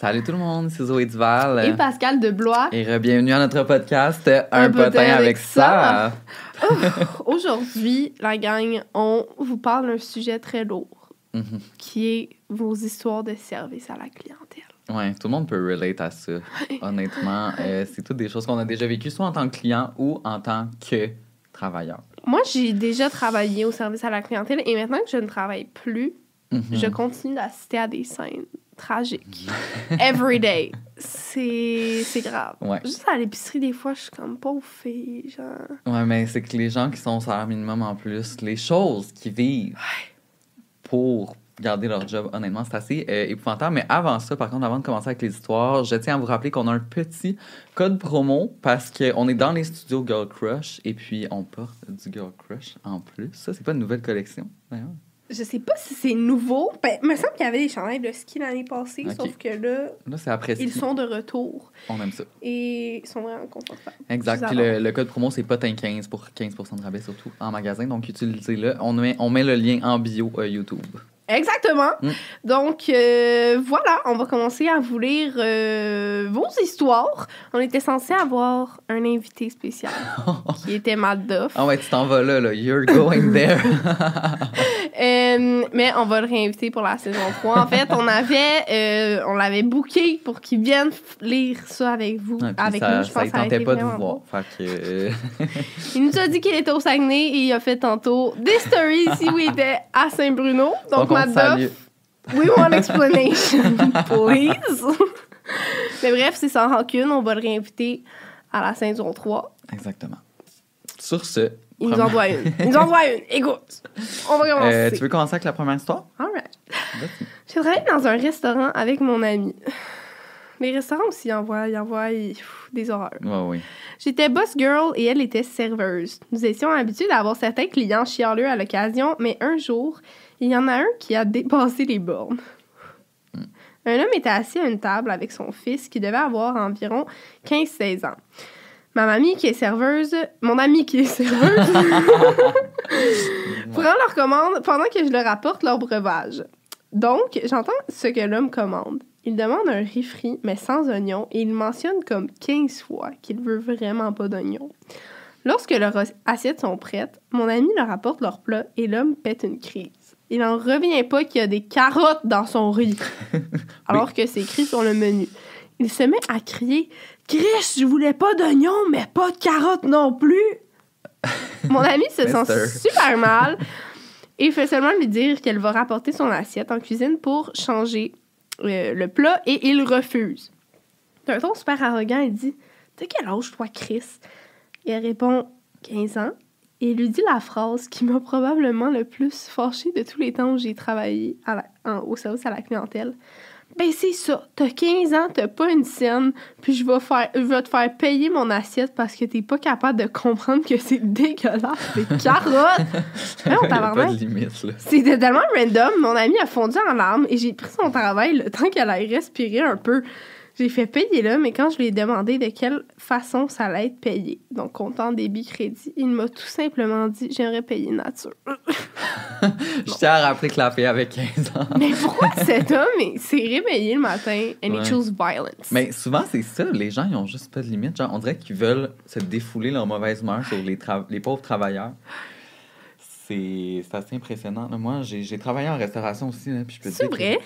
Salut tout le monde, c'est Zoé Duval. Et Pascal de Blois. Et bienvenue à notre podcast Un, potin, avec ça. Oh, Aujourd'hui, la gang, on vous parle d'un sujet très lourd Mhm. qui est vos histoires de service à la clientèle. Ouais, tout le monde peut relate à ça. Honnêtement, euh, c'est toutes des choses qu'on a déjà vécues, soit en tant que client ou en tant que travailleur. Moi, j'ai déjà travaillé au service à la clientèle et maintenant que je ne travaille plus, Mhm. je continue d'assister à des scènes tragiques. Every day. C'est grave. Ouais. Juste à l'épicerie, des fois, je suis comme pauvre fille, genre. Ouais, mais c'est que les gens qui sont au salaire minimum en plus, les choses qu'ils vivent pour garder leur job, honnêtement, c'est assez euh, épouvantable. Mais avant ça, par contre, avant de commencer avec les histoires, je tiens à vous rappeler qu'on a un petit code promo parce qu'on est dans les studios Girl Crush et puis on porte du Girl Crush en plus. Ça, c'est pas une nouvelle collection, d'ailleurs. Je sais pas si c'est nouveau. Ben, il me semble qu'il y avait des chandails de ski l'année passée, sauf que là, Là, c'est après ils sont de retour On aime ça. et ils sont vraiment confortables. Exact. Puis le code promo, c'est potin15 pour 15% de rabais, surtout en magasin. Donc, utilisez-le. On met, on met le lien en bio euh, YouTube. Exactement. Mm. Donc, euh, voilà, on va commencer à vous lire euh, vos histoires. On était censé avoir un invité spécial qui était Matt Duff. Ah ouais, tu t'en vas là, là. You're going there. Euh, mais on va le réinviter pour la saison 3. En fait, on avait, on l'avait booké pour qu'il vienne lire ça avec vous. Avec ça, nous, je ça pense ça tentait pas de vous voir. que. Il nous a dit qu'il était au Saguenay et il a fait tantôt des stories ici où il était à Saint-Bruno. Donc, on We want explanation, please. Mais bref, c'est sans rancune. On va le réinviter à la saison 3. Exactement. Sur ce. Il nous première- en doit une. Il nous en doit une. Écoute, on va commencer. Euh, tu veux commencer avec la première histoire? All right. J'ai travaillé dans un restaurant avec mon ami. Les restaurants aussi, ils envoient, ils envoient pff, des horreurs. Ouais, oui. J'étais boss girl et elle était serveuse. Nous étions habitués d'avoir certains clients chialeux à l'occasion, mais un jour, il y en a un qui a dépassé les bornes. Un homme était assis à une table avec son fils qui devait avoir environ 15-16 ans. Ma mamie qui est serveuse, mon amie qui est serveuse, prend leur commande pendant que je leur apporte leur breuvage. Donc, j'entends ce que l'homme commande. Il demande un riz frit, mais sans oignon, et il mentionne comme 15 fois qu'il veut vraiment pas d'oignon. Lorsque leurs as- assiettes sont prêtes, mon ami leur apporte leur plat et l'homme pète une crise. Il n'en revient pas qu'il y a des carottes dans son riz, alors que c'est écrit sur le menu. Il se met à crier Chris, je voulais pas d'oignon, mais pas de carottes non plus. Mon ami se sent super mal et fait seulement lui dire qu'elle va rapporter son assiette en cuisine pour changer euh, le plat et il refuse. D'un ton super arrogant, il dit T'as quel âge, toi, Chris Et elle répond 15 ans. Et il lui dit la phrase qui m'a probablement le plus fâchée de tous les temps où j'ai travaillé à la- en- au service à la clientèle. Ben, c'est ça. T'as 15 ans, t'as pas une scène, puis je vais, faire, je vais te faire payer mon assiette parce que t'es pas capable de comprendre que c'est dégueulasse. Des carottes! Il Non, y a pas tabarnak. de limite, là. C'était tellement random. Mon ami a fondu en larmes et j'ai pris son travail le temps qu'elle aille respirer un peu. J'ai fait payer là, mais quand je lui ai demandé de quelle façon ça allait être payé, donc comptant débit crédit, il m'a tout simplement dit j'aimerais payer nature. Je tiens à rappeler que la fille avait 15 ans. mais pourquoi cet homme s'est réveillé le matin and Ouais. he chose violence? Mais souvent, c'est ça. Les gens, ils ont juste pas de limite. Genre, on dirait qu'ils veulent se défouler leur mauvaise humeur sur les, les pauvres travailleurs. C'est c'est assez impressionnant. Moi, j'ai travaillé en restauration aussi. C'est vrai?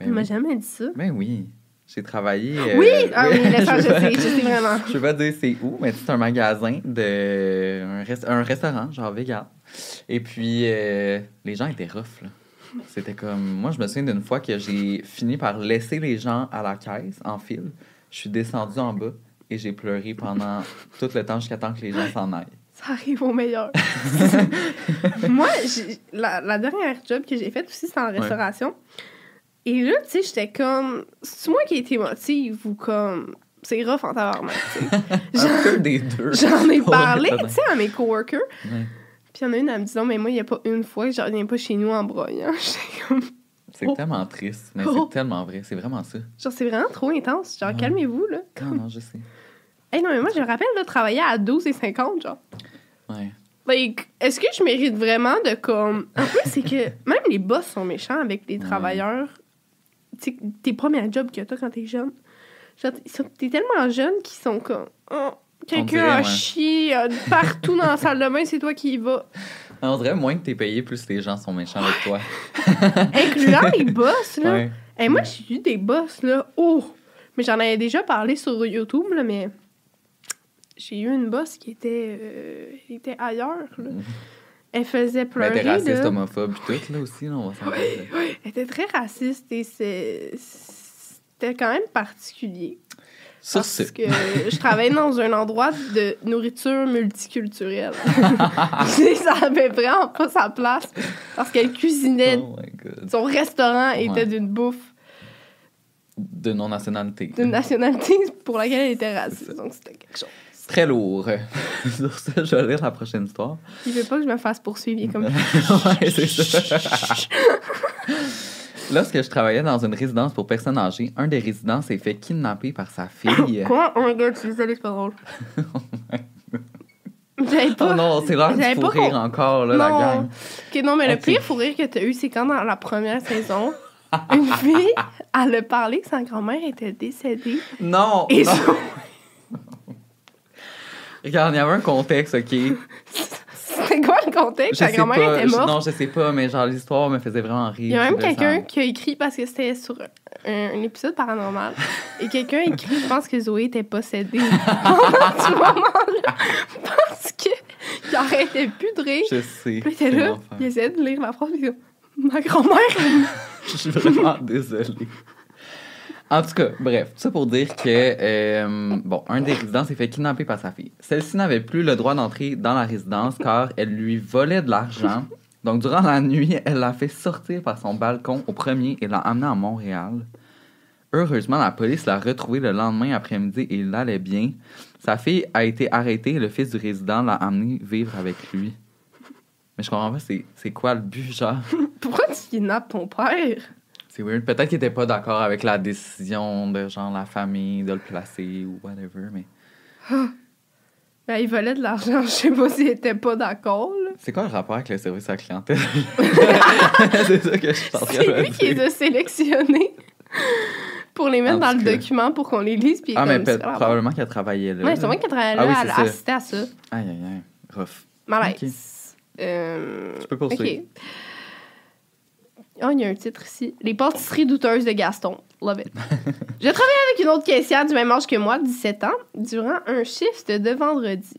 Ben il m'a jamais dit ça. Ben oui. J'ai travaillé. euh, Oui! Ah oui, je sais, je sais vraiment. Je vais pas dire c'est où, mais c'est un magasin de. Un, rest- un restaurant, genre vegan. Et puis, euh, les gens étaient rough, là. C'était comme. Moi, je me souviens d'une fois que j'ai fini par laisser les gens à la caisse en file. Je suis descendue en bas et j'ai pleuré pendant tout le temps jusqu'à temps que les gens s'en aillent. Ça arrive au meilleur. Moi, la, la dernière job que j'ai faite aussi, c'était en restauration. Et là, tu sais, j'étais comme. C'est moi qui ai été émotive ou comme. C'est rough en tabarnak, tu sais. Un peu des deux. J'en ai parlé, tu sais, à mes coworkers. Ouais. Puis il y en a une, elle me dit non, mais moi, il n'y a pas une fois que je reviens pas chez nous en broyant. J'étais comme. C'est Oh. tellement triste, mais Oh. c'est tellement vrai. C'est vraiment ça. Genre, c'est vraiment trop intense. Genre, Ouais. calmez-vous, là. Non, non, je sais. Hey, non, mais moi, je me rappelle, là, travailler à 12 et 50, genre. Ouais. Like, est-ce que je mérite vraiment de comme. En plus, c'est que même les boss sont méchants avec les travailleurs. Tes premiers jobs que t'as quand t'es jeune. Genre, t'es tellement jeune qu'ils sont comme. Oh, quelqu'un a ouais. chié euh, partout dans la salle de bain, c'est toi qui y vas. On dirait moins que t'es payé, plus les gens sont méchants avec toi. Incluant les boss, là. Ouais. Et moi, j'ai eu des boss, là. Oh! Mais j'en avais déjà parlé sur YouTube, là, mais. J'ai eu une boss qui était, euh, était ailleurs, là. Elle faisait Mais pleurer. t'es raciste, là. homophobe, pis tout, là aussi, là, on va s'en parler. Elle était très raciste et c'est- c'était quand même particulier. Sur parce ce, que je travaillais dans un endroit de nourriture multiculturelle. Ça avait vraiment pas sa place parce qu'elle cuisinait. oh. Son restaurant était d'une bouffe De non-nationalité. d'une nationalité pour laquelle elle était raciste. Donc c'était quelque chose. Très lourd. Sur ce, je vais lire la prochaine histoire. Il veut pas que je me fasse poursuivre. Il est comme. ouais, c'est ça. Lorsque je travaillais dans une résidence pour personnes âgées, un des résidents s'est fait kidnapper par sa fille. Quoi? Oh my god, je suis désolée, c'est pas drôle. J'avais pas. Oh non, c'est l'heure du fou rire encore, là, la gang. Ok, non, mais le pire fou rire que tu as eu, c'est quand dans la première saison, une fille, elle a parlé que sa grand-mère était décédée. Non! Et non. son- Regarde, il y avait un contexte, OK? C'était quoi le contexte? Je sais grand-mère pas. était je- morte. non, je sais pas, mais genre, l'histoire me faisait vraiment rire. Il y a même Je quelqu'un qui a écrit, parce que c'était sur un, un épisode paranormal, et quelqu'un a écrit, je pense que Zoé était possédée pendant ce moment-là, parce que il arrêtait plus de rire. Je sais. Puis il était c'est là, il essayait de lire la phrase, puis il dit, ma grand-mère... Je suis vraiment désolée. En tout cas, bref, tout ça pour dire que, euh, bon, un des résidents s'est fait kidnapper par sa fille. Celle-ci n'avait plus le droit d'entrer dans la résidence car elle lui volait de l'argent. Donc, durant la nuit, elle l'a fait sortir par son balcon au premier et l'a amené à Montréal. Heureusement, la police l'a retrouvé le lendemain après-midi et il allait bien. Sa fille a été arrêtée et le fils du résident l'a amené vivre avec lui. Mais je comprends pas, c'est c'est quoi le but, genre? Pourquoi tu kidnappes ton père? C'est weird. Peut-être qu'il était pas d'accord avec la décision de genre la famille de le placer ou whatever, mais Ben, il volait de l'argent, je sais pas s'il était pas d'accord, là. c'est quoi le rapport avec le service à la clientèle? c'est ça que je train C'est lui qui les a sélectionnés pour les mettre En dans tout le cas. document pour qu'on les lise. Puis Ah, mais comme, peut- probablement qu'elle travaillait là. Ouais, c'est moi qui travaillais Ah oui, elle c'est ça. assistait à ça. Aïe, aïe, aïe. Rough. Malaise. Euh, Tu peux poursuivre. OK. Oh, il y a un titre ici. Les pâtisseries douteuses de Gaston. Love it. Je travaillais avec une autre caissière du même âge que moi, 17 ans, durant un shift de vendredi.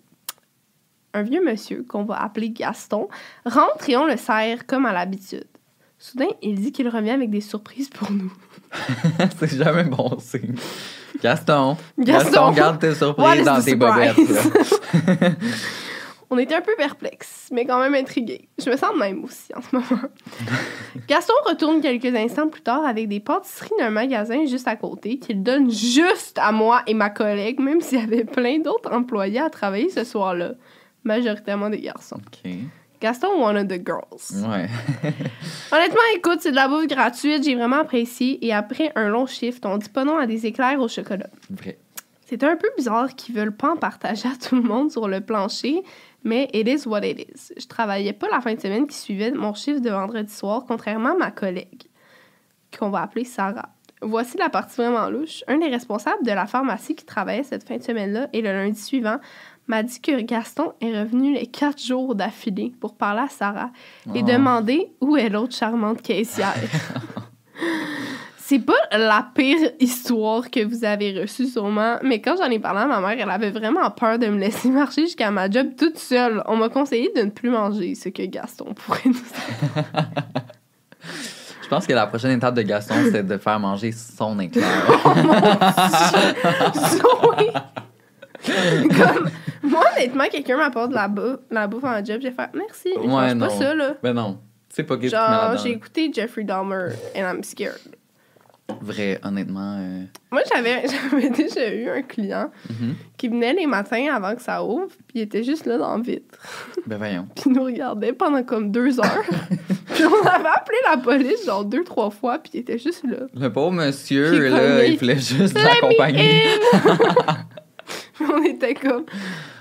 Un vieux monsieur, qu'on va appeler Gaston, rentre et on le sert comme à l'habitude. Soudain, il dit qu'il revient avec des surprises pour nous. c'est jamais bon signe. Gaston. Gaston. Gaston, garde tes surprises is dans tes bobettes. On était un peu perplexes, mais quand même intrigués. Je me sens même aussi en ce moment. Gaston retourne quelques instants plus tard avec des pâtisseries d'un magasin juste à côté qu'il donne juste à moi et ma collègue, même s'il y avait plein d'autres employés à travailler ce soir-là. Majoritairement des garçons. OK. Gaston, one of the girls. Ouais. Honnêtement, écoute, c'est de la bouffe gratuite, j'ai vraiment apprécié. Et après un long shift, on dit pas non à des éclairs au chocolat. Vrai. C'est un peu bizarre qu'ils veulent pas en partager à tout le monde sur le plancher, mais it is what it is. Je travaillais pas la fin de semaine qui suivait mon chiffre de vendredi soir, contrairement à ma collègue, qu'on va appeler Sarah. Voici la partie vraiment louche. Un des responsables de la pharmacie qui travaillait cette fin de semaine-là et le lundi suivant m'a dit que Gaston est revenu les quatre jours d'affilée pour parler à Sarah et Oh. demander où est l'autre charmante caissière. C'est pas la pire histoire que vous avez reçue sûrement, mais quand j'en ai parlé à ma mère, elle avait vraiment peur de me laisser marcher jusqu'à ma job toute seule. On m'a conseillé de ne plus manger ce que Gaston pourrait nous Je pense que la prochaine étape de Gaston, c'est de faire manger son éclair. Oui. Comme, moi, honnêtement, quelqu'un m'apporte de la bouffe, la bouffe en job, j'ai fait merci. Je Ouais, mange non. pas ça, là. Ben non. C'est pas Genre, j'ai écouté Jeffrey Dahmer and I'm scared. Vrai, honnêtement. euh, Moi, j'avais j'avais déjà eu un client mhm. qui venait les matins avant que ça ouvre, puis il était juste là dans le vitre. Ben voyons. Puis il nous regardait pendant comme deux heures. puis on avait appelé la police genre deux, trois fois, puis il était juste là. Le pauvre monsieur, là, il voulait juste l'accompagner. Puis on était comme,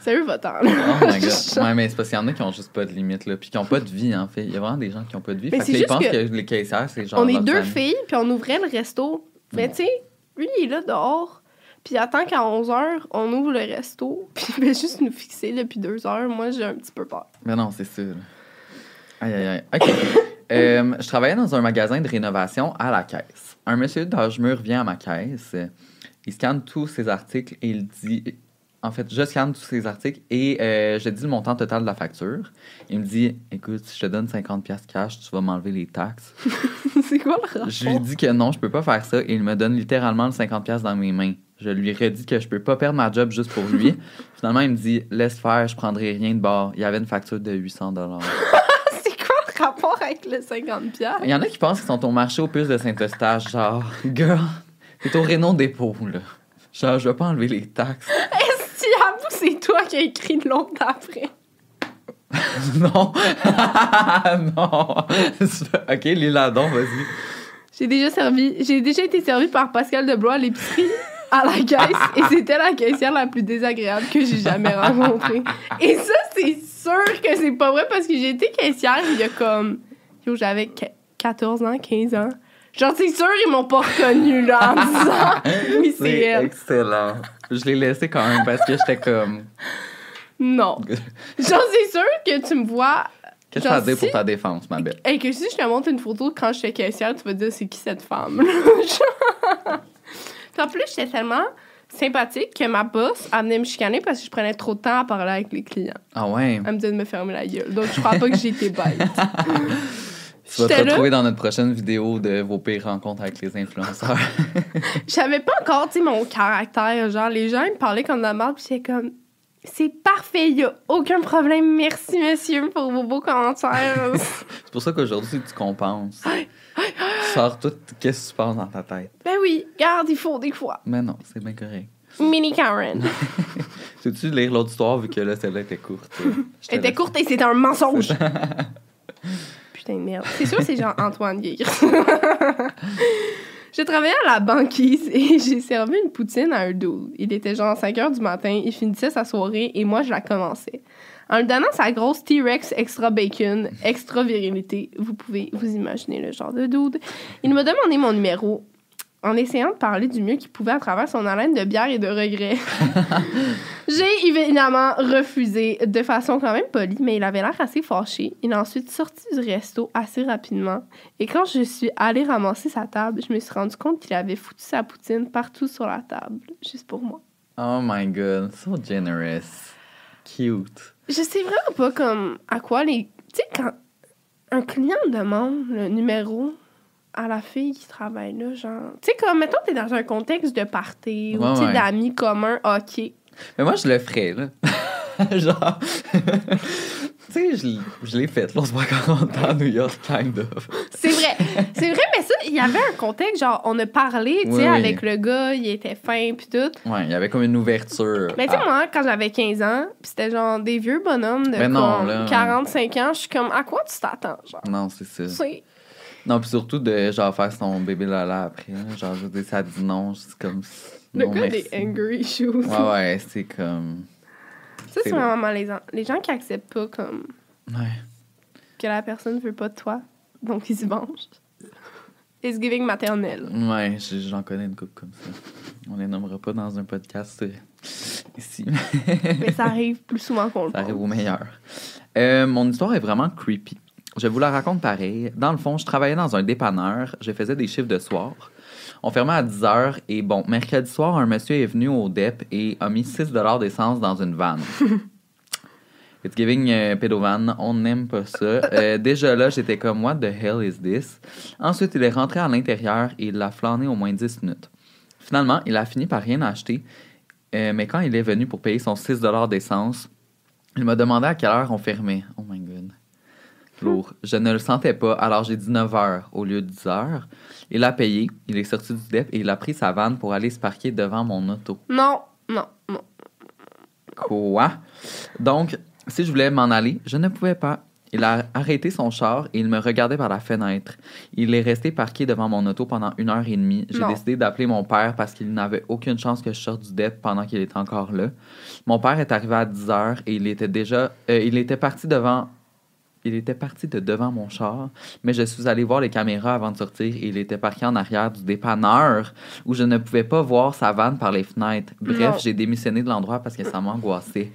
sérieux, va-t'en. Oh my god. Ouais, mais c'est parce qu'il y en a qui ont juste pas de limite, là. Puis qui ont pas de vie, en fait. Il y a vraiment des gens qui ont pas de vie. Mais fait c'est que là, ils pensent que que... les caissières, c'est genre. on est deux famille. filles, puis on ouvrait le resto. Mais tu sais, lui, il est là dehors. Puis il attend qu'à 11h, on ouvre le resto. Puis il fait juste nous fixer depuis deux heures. Moi, j'ai un petit peu peur. Mais non, c'est sûr. Aïe, aïe, aïe. OK. Euh, je travaillais dans un magasin de rénovation à la caisse. Un monsieur d'âge mûr vient à ma caisse. Il scanne tous ses articles et il dit. En fait, je scanne tous ses articles et euh, je dis le montant total de la facture. Il me dit Écoute, si je te donne 50$ cash, tu vas m'enlever les taxes. c'est quoi le rapport? Je lui dis que non, je peux pas faire ça et il me donne littéralement le 50$ dans mes mains. Je lui redis que je peux pas perdre ma job juste pour lui. Finalement, il me dit Laisse faire, je prendrai rien de bord. Il y avait une facture de 800$. C'est quoi le rapport avec le 50$? piastres? Il y en a qui pensent qu'ils sont au marché aux puces de Saint-Eustache, genre, girl, t'es au Renault dépôt, là. Genre, je vais pas enlever les taxes. Si, avoue, c'est toi qui as écrit l'autre d'après. non. non. ok, Liladon, vas-y. J'ai déjà servi, j'ai déjà été servie par Pascal Deblois à l'épicerie à la caisse et c'était la caissière la plus désagréable que j'ai jamais rencontrée. Et ça, c'est sûr que c'est pas vrai parce que j'ai été caissière il y a comme, yo, j'avais qu- 14 ans, 15 ans. Genre, c'est sûr, ils m'ont pas reconnue là en disant, oui, C'est elle. excellent. Je l'ai laissé quand même parce que j'étais comme. Non. Genre, c'est sûr que tu me vois. Qu'est-ce que t'as à dire pour ta défense, ma belle? Et que si je te montre une photo quand j'étais caissière, tu vas dire c'est qui cette femme? En plus, j'étais tellement sympathique que ma boss elle venait me chicaner parce que je prenais trop de temps à parler avec les clients. Ah ouais? Elle me disait de me fermer la gueule. Donc je crois pas que j'ai été bête. Tu vas te là. retrouver dans notre prochaine vidéo de vos pires rencontres avec les influenceurs. J'avais pas encore, tu sais, mon caractère. Genre, les gens, ils me parlaient comme de la merde, puis j'étais comme. C'est parfait, y a aucun problème. Merci, monsieur, pour vos beaux commentaires. C'est pour ça qu'aujourd'hui, tu compenses. Tu sors tout qu'est-ce que tu penses dans ta tête? ben oui, garde, il faut des fois. Mais non, c'est bien correct. Mini Karen. Sais-tu lire l'autre histoire vu que là, celle-là était courte? Elle était laisse. courte et c'était un mensonge. Putain de. C'est sûr, c'est genre Antoine Guigre. J'ai travaillé à la banquise et j'ai servi une poutine à un dude. Il était genre 5 heures du matin, il finissait sa soirée et moi je la commençais. En lui donnant sa grosse T-Rex extra bacon, extra virilité, vous pouvez vous imaginer le genre de dude. Il m'a demandé mon numéro en essayant de parler du mieux qu'il pouvait à travers son haleine de bière et de regrets. J'ai évidemment refusé de façon quand même polie, mais il avait l'air assez fâché. Il a ensuite sorti du resto assez rapidement. Et quand je suis allée ramasser sa table, je me suis rendu compte qu'il avait foutu sa poutine partout sur la table, juste pour moi. Oh my god, so generous. Cute. Je sais vraiment pas comme à quoi les. Tu sais, quand un client demande le numéro à la fille qui travaille là, genre. Tu sais, comme, mettons, t'es dans un contexte de party ou Ouais, ouais. d'amis communs, ok. Mais moi, je le ferais, là. genre. tu sais, je, je l'ai faite, là, on se voit 40 ans à New York, kind of. C'est vrai. C'est vrai, mais ça, il y avait un contexte, genre, on a parlé, tu sais, Oui, oui. avec le gars, il était fin, puis tout. Ouais, il y avait comme une ouverture. Mais tu sais, à- moi, quand j'avais 15 ans, puis c'était genre des vieux bonhommes de non, comme là. 45 ans, je suis comme, à quoi tu t'attends, genre? Non, c'est ça. Sais, Non, puis surtout de genre faire son bébé Lala après. Genre, je veux dire, ça dit non, c'est comme. le non, gars merci. des anger issues. Ouais, ouais, c'est comme. Ça, c'est vraiment malaisant. Les gens qui acceptent pas comme Ouais. que la personne veut pas de toi, donc ils se vengent. It's giving maternel. Ouais, j'en connais une couple comme ça. On les nommera pas dans un podcast euh, ici. Mais ça arrive plus souvent qu'on le Ça arrive pense. au meilleur. Euh, mon histoire est vraiment creepy. Je vous la raconte pareil. Dans le fond, je travaillais dans un dépanneur. Je faisais des chiffres de soir. On fermait à 10 h et bon, mercredi soir, un monsieur est venu au DEP et a mis 6 d'essence dans une vanne. It's giving euh, pédovan, on n'aime pas ça. Euh, déjà là, j'étais comme, what the hell is this? Ensuite, il est rentré à l'intérieur et il l'a flâné au moins 10 minutes. Finalement, il a fini par rien acheter, euh, mais quand il est venu pour payer son 6 d'essence, il m'a demandé à quelle heure on fermait. Lourd. Je ne le sentais pas, alors j'ai dit 9 heures au lieu de 10 heures. Il a payé, il est sorti du DEP et il a pris sa vanne pour aller se parquer devant mon auto. Non, non, non. Quoi? Donc, si je voulais m'en aller, je ne pouvais pas. Il a arrêté son char et il me regardait par la fenêtre. Il est resté parqué devant mon auto pendant une heure et demie. J'ai décidé d'appeler mon père parce qu'il n'avait aucune chance que je sorte du DEP pendant qu'il était encore là. Mon père est arrivé à 10 heures et il était déjà... euh, il était parti devant... Il était parti de devant mon char, mais je suis allé voir les caméras avant de sortir et il était parqué en arrière du dépanneur où je ne pouvais pas voir sa vanne par les fenêtres. Bref, j'ai démissionné de l'endroit parce que ça m'angoissait.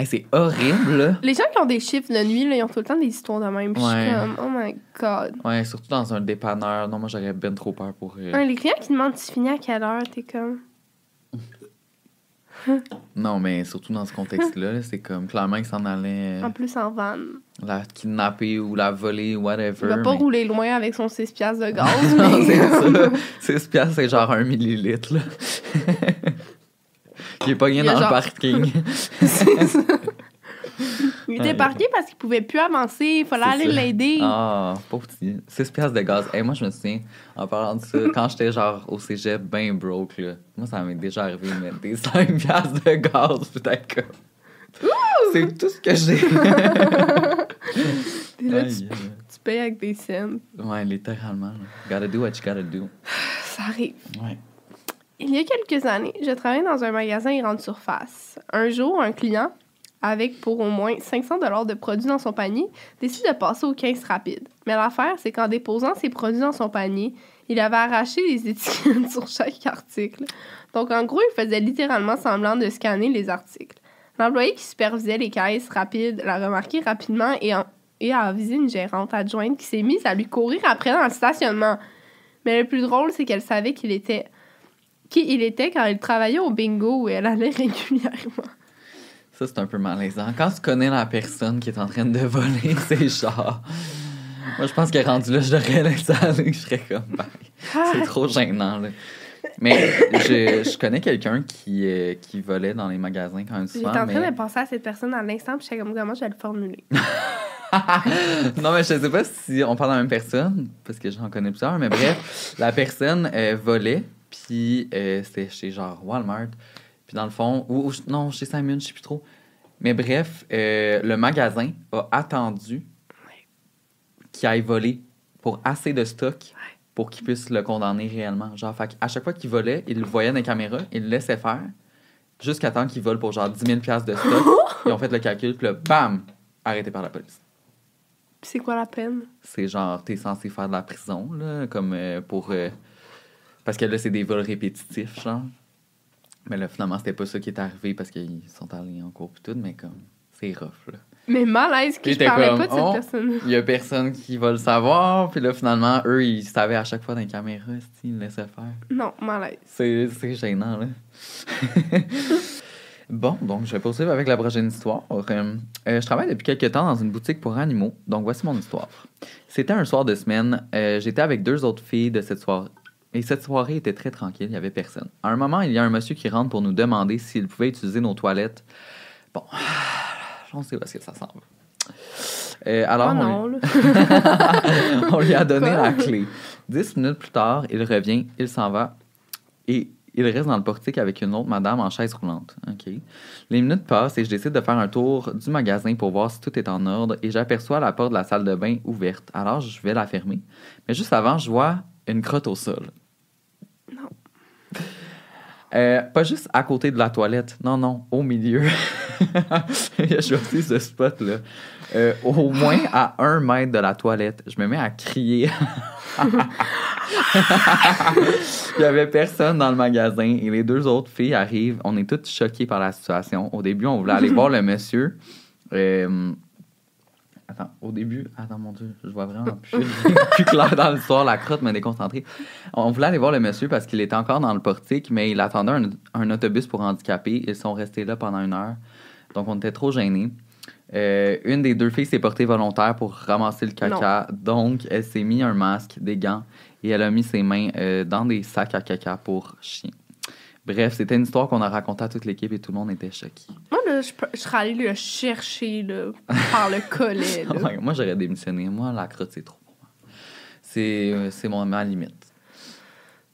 Hey, c'est horrible, là. Les gens qui ont des chiffres de nuit, là, ils ont tout le temps des histoires de même. Puis je Ouais. suis comme, oh my god. Ouais, surtout dans un dépanneur. Non, moi, j'aurais bien trop peur pour... euh, Hein, les clients qui demandent tu finis à quelle heure, t'es comme. Non, mais surtout dans ce contexte-là, là, c'est comme clairement qu'ils s'en allaient euh, En plus en van. la kidnapper ou la voler, whatever. Il va pas mais- rouler loin avec son 6 piastres de gaz. non, c'est ça. 6 piastres, c'est genre un millilitre, là. Il est y a dans genre- le parking. Il était parqué parce qu'il pouvait plus avancer. Il fallait aller l'aider. Ah, pauvre petit. 6 piastres de gaz. Et moi, je me souviens, en parlant de ça, quand j'étais genre au cégep, ben broke, là. Moi, ça m'est déjà arrivé de mettre des 5 piastres de gaz, peut-être que. C'est tout ce que j'ai. Puis là, tu, payes avec des scènes. Ouais, littéralement. Gotta do what you gotta do. Ça arrive. Ouais. Il y a quelques années, je travaillais dans un magasin grande surface. Un jour, un client, avec pour au moins 500 de produits dans son panier, décide de passer au 15 rapide. Mais l'affaire, c'est qu'en déposant ses produits dans son panier, il avait arraché les étiquettes sur chaque article. Donc, en gros, il faisait littéralement semblant de scanner les articles. L'employé qui supervisait les caisses rapides l'a remarqué rapidement et, a avisé une gérante adjointe qui s'est mise à lui courir après dans le stationnement. Mais le plus drôle, c'est qu'elle savait qui il était quand il travaillait au bingo où elle allait régulièrement. Ça, c'est un peu malaisant. Quand tu connais la personne qui est en train de voler, c'est genre. Moi, je pense qu'elle est rendue là, je devrais laisser aller. Je serais comme, bye. C'est trop gênant, là. Mais je, je connais quelqu'un qui, euh, qui volait dans les magasins quand même J'étais souvent. en train mais... de penser à cette personne à l'instant, puis j'étais comme comment je vais le formuler? non, mais je sais pas si on parle de la même personne, parce que j'en connais plusieurs, mais bref, la personne euh, volait, puis euh, c'était chez genre Walmart, puis dans le fond, ou, ou- non, chez Simon, je sais plus trop. Mais bref, euh, le magasin a attendu qu'il aille voler pour assez de stock pour qu'il puisse le condamner réellement. Genre, fait à chaque fois qu'il volait, il le voyait dans les caméras, il le laissait faire, jusqu'à temps qu'il vole pour genre 10 000 de stock. Ils ont fait le calcul, puis là, bam, arrêté par la police c'est quoi la peine? c'est genre, t'es censé faire de la prison, là, comme euh, pour. euh, parce que là, c'est des vols répétitifs, genre. Mais là, finalement, c'était pas ça qui est arrivé parce qu'ils sont allés en cours pis tout, mais comme, c'est rough, là. Mais malaise que je parlais comme, pas de cette oh. personne. Il y a personne qui va le savoir, puis là, finalement, eux, ils savaient à chaque fois dans les caméras, ils le laissaient faire. Non, malaise. C'est gênant, là. bon, donc je vais poursuivre avec la prochaine histoire. Euh, euh, je travaille depuis quelques temps dans une boutique pour animaux, donc voici mon histoire. C'était un soir de semaine. euh, J'étais avec deux autres filles de cette soirée. Et cette soirée était très tranquille, il n'y avait personne. À un moment, il y a un monsieur qui rentre pour nous demander s'il pouvait utiliser nos toilettes Bon, on sait où est-ce que ça va. Euh, alors, oh on, non, lui- on lui a donné Quoi? la clé. Dix minutes plus tard, il revient, il s'en va et il reste dans le portique avec une autre madame en chaise roulante. OK? Les minutes passent et je décide de faire un tour du magasin pour voir si tout est en ordre et j'aperçois la porte de la salle de bain ouverte. Alors, je vais la fermer. Mais juste avant, je vois une crotte au sol. Non. Euh, pas juste à côté de la toilette. Non, non, au milieu. Il a choisi ce spot-là. Euh, au moins à un mètre de la toilette. Je me mets à crier. Il y avait personne dans le magasin et les deux autres filles arrivent. On est toutes choquées par la situation. Au début, on voulait aller voir le monsieur. Euh, Attends, au début, attends mon Dieu, je vois vraiment plus, plus clair dans l'histoire, la crotte m'a déconcentré. On voulait aller voir le monsieur parce qu'il était encore dans le portique, mais il attendait un, un autobus pour handicapés. Ils sont restés là pendant une heure. Donc, on était trop gênés. Euh, une des deux filles s'est portée volontaire pour ramasser le caca. Donc, elle s'est mis un masque, des gants, et elle a mis ses mains euh, dans des sacs à caca pour chien. Bref, c'était une histoire qu'on a racontée à toute l'équipe et tout le monde était choqué. Moi, là, je, je serais allée le chercher, là, par le collet, là. moi, j'aurais démissionné. Moi, la crotte, c'est trop pour moi. C'est, euh, c'est mon, ma limite.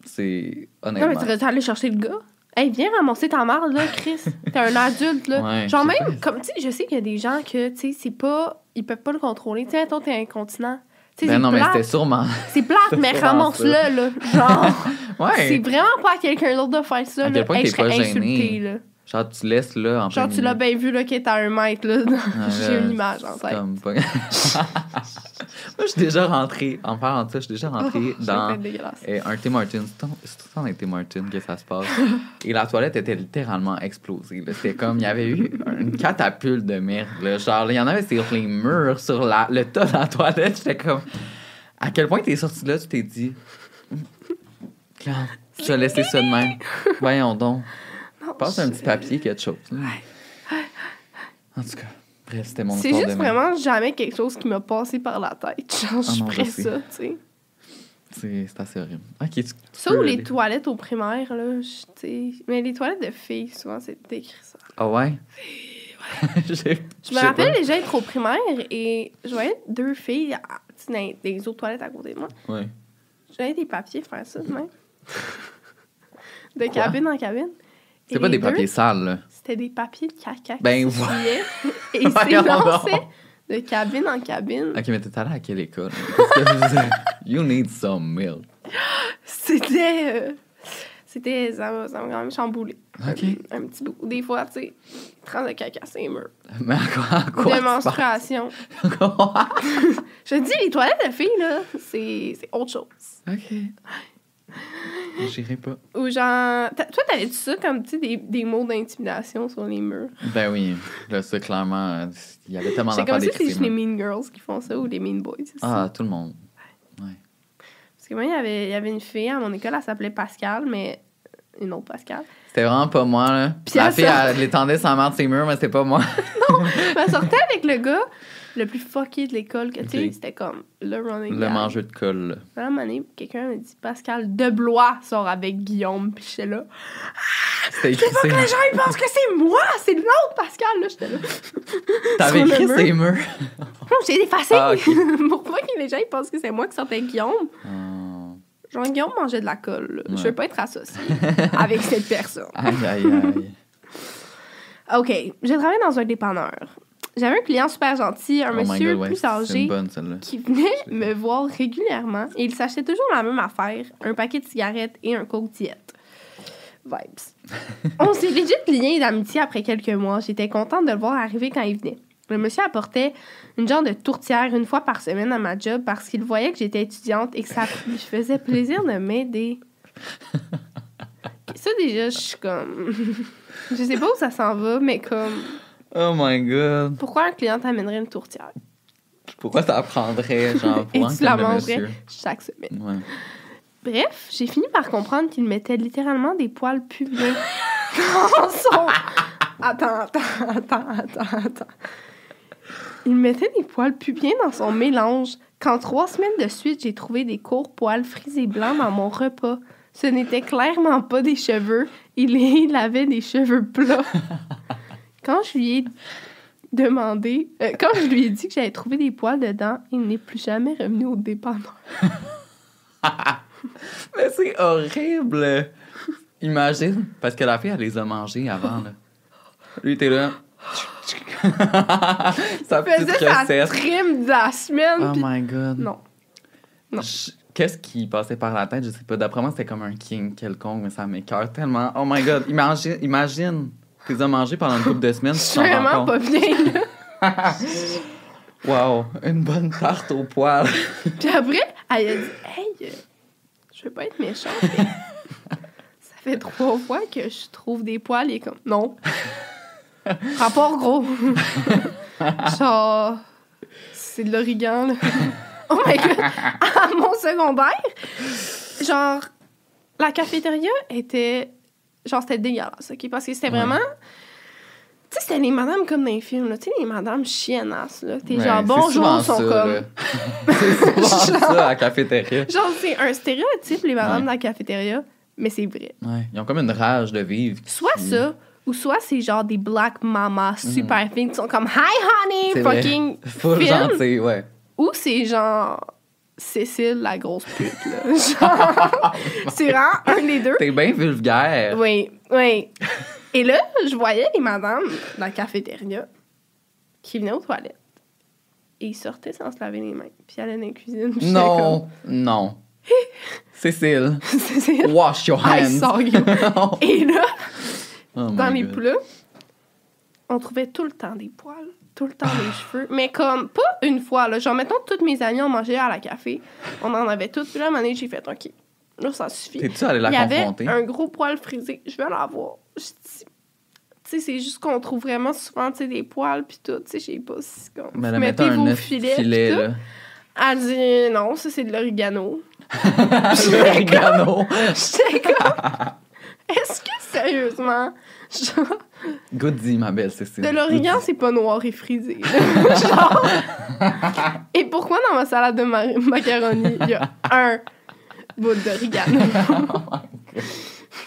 C'est Non, mais honnêtement. tu aller chercher le gars. Hey, viens ramasser ta marde, là, Chris. T'es un adulte, là. Ouais, Genre, même, comme, tu sais, je sais qu'il y a des gens que, tu sais, c'est pas. Ils peuvent pas le contrôler. Tu sais, toi, t'es incontinent. Ben c'est non, mais plate. c'était sûrement. C'est plate, mais ça. là. Genre, c'est vraiment pas à quelqu'un d'autre de faire ça, À là. quel point Hey, t'es je serais pas là. Genre, tu laisses là en Genre, tu l'as bien vu, là, qu'il est à un mètre, là. Ah, J'ai une image en tête. comme pas- Moi, je suis déjà rentrée, en parlant de ça, je suis déjà rentrée Oh, dans euh, un Tim Hortons. C'est tout dans les Tim Hortons que ça se passe. Et la toilette était littéralement explosée. C'était comme, il y avait eu une catapulte de merde. là. Genre, il y en avait sur les murs, sur la, le tas de la toilette. J'étais comme, à quel point t'es sorti là, tu t'es dit, je vais laisser ça de même. Voyons donc. Passe un petit papier, quelque chose. là. En tout cas, c'était mon C'est juste vraiment jamais quelque chose qui m'a passé par la tête. Genre, je non, je ferais ça, tu sais. C'est assez horrible. Ok, tu Ça ou les aller. toilettes au primaire, là, je- tu sais. Mais les toilettes de filles, souvent, c'est décrit ça. Ah ouais? Je me rappelle pas. déjà être au primaire et je voyais deux filles sais, dans les- des autres toilettes à côté de moi. Ouais. Je voyais des papiers faire ça de même. de Quoi? cabine en cabine. C'est pas des deux, papiers sales, là. C'était des papiers de caca Ben, qui ouais. et donc. de cabine en cabine. Ok, mais t'es allé à quelle école? Parce que you need some milk. C'était. euh, c'était. Ça m'a quand même chamboulé. Ok. Un, un petit bout. Des fois, tu sais, trace de caca, c'est murs. Mais à quoi, à quoi menstruation. Je te dis, les toilettes de filles, là, c'est c'est autre chose. ok. J'irai pas. Ou genre. Toi, t'avais-tu ça comme, tu sais, des, des mots d'intimidation sur les murs? Ben oui, là, ça, clairement, il y avait tellement C'est d'affaires comme si c'est les Mean Girls qui font ça ou les Mean Boys. aussi. Ah, tout le monde. Parce que moi, il y avait, il y avait une fille à mon école, elle s'appelait Pascal, mais une autre Pascal. C'était vraiment pas moi, là. Puis La elle fille, sort- elle l'étendait sans merde ses murs, mais c'était pas moi. elle sortait avec le gars le plus fucké de l'école, que tu sais, c'était comme le running Le mangeur de colle. À un moment donné, quelqu'un m'a dit Pascal Deblois sort avec Guillaume. Puis j'étais là. C'était écrit Faut que les gens ils pensent que c'est moi, c'est l'autre Pascal. Là, j'étais là. T'avais écrit murs. Non, j'ai effacé. Ah. Pourquoi que les gens ils pensent que c'est moi qui sortais avec Guillaume? Oh. Genre, Guillaume mangeait de la colle. là. Je Ouais. veux pas être associée avec cette personne. Aïe, aïe, aïe. OK, j'ai travaillé dans un dépanneur. J'avais un client super gentil, un Oh monsieur God, ouais, plus âgé bonne, qui venait me voir régulièrement et il s'achetait toujours la même affaire, un paquet de cigarettes et un coke diète. Vibes. On s'est legit liés d'amitié après quelques mois. J'étais contente de le voir arriver quand il venait. Le monsieur apportait une genre de tourtière une fois par semaine à ma job parce qu'il voyait que j'étais étudiante et que ça lui faisait plaisir de m'aider. Ça, déjà, je suis comme. je sais pas où ça s'en va, mais comme. Oh my god. Pourquoi un client t'amènerait une tourtière? Pourquoi ça prendrait, genre, Et pour un tu la monsieur? chaque semaine. Ouais. Bref, j'ai fini par comprendre qu'il mettait littéralement des poils pubiens dans son... Attends, attends, attends, attends, attends. Il mettait des poils pubiens dans son mélange. Quand trois semaines de suite, j'ai trouvé des courts poils frisés blancs dans mon repas. Ce n'était clairement pas des cheveux. Il, il avait des cheveux plats. Quand je lui ai demandé, euh, quand je lui ai dit que j'avais trouvé des poils dedans, il n'est plus jamais revenu au dépanneur. Mais c'est horrible! Imagine, parce que la fille, elle les a mangés avant, là. Lui, t'es là. Il faisait sa trim de la semaine. Oh my god. Non. Qu'est-ce qui passait par la tête? Je sais pas. D'après moi, c'était comme un king quelconque, mais ça m'écoeure tellement. Oh my god. Imagine, imagine. Tu les as mangés pendant une couple de semaines, Je suis vraiment pas bien. là. Wow, une bonne tarte au poil. Puis après, elle a dit Hey, euh, je veux pas être méchante. mais ça fait trois fois que je trouve des poils et comme Non. Rapport gros. Genre, c'est de l'origan, là. Oh my god! À mon secondaire, genre, la cafétéria était. Genre, c'était dégueulasse, OK? Parce que c'était Ouais. vraiment. Tu sais, c'était les madames comme dans les films, là. Tu sais, les madames chiennasses, là. T'es Ouais, genre, bonjour, sont ça, comme. c'est souvent ça à la cafétéria. Genre, c'est un stéréotype, les madames Ouais. de la cafétéria, mais c'est vrai. Ouais, ils ont comme une rage de vivre. Soit ça, ou soit c'est genre des black mamas super fines qui sont comme Hi honey, Mhm. Fucking Full gentil, ouais. Ou c'est genre Cécile, la grosse pute, là. Genre, c'est vraiment un des deux. T'es bien vulgaire. Oui, oui. Et là, je voyais les madames de la cafétéria qui venaient aux toilettes. Et ils sortaient sans se laver les mains. Puis ils allaient dans la cuisine. puis Non, non. Cécile, Cécile, wash your I hands. saw you. Et là, Oh dans les God. plats, on trouvait tout le temps des poils, tout le temps des cheveux. Mais comme, pas une fois, là. Genre, mettons, toutes mes amies ont mangé à la café. On en avait toutes. Puis là, à un moment donné, j'ai fait, OK, là, ça suffit. T'es-tu allé la Il y avait un gros poil frisé. Je vais l'avoir. Je dis, tu sais, c'est juste qu'on trouve vraiment souvent, tu sais, des poils, puis tout. Tu sais, je sais pas si comme. Mais là, mettez mettons vos filets, filet, là. Elle dit, non, ça, c'est de l'origano. L'origano. J'étais comme, est-ce que sérieusement, genre, Goody, ma belle Cécile. De l'origan, c'est pas noir et frisé. Genre. Et pourquoi dans ma salade de ma- macaroni, il y a un bout d'origano?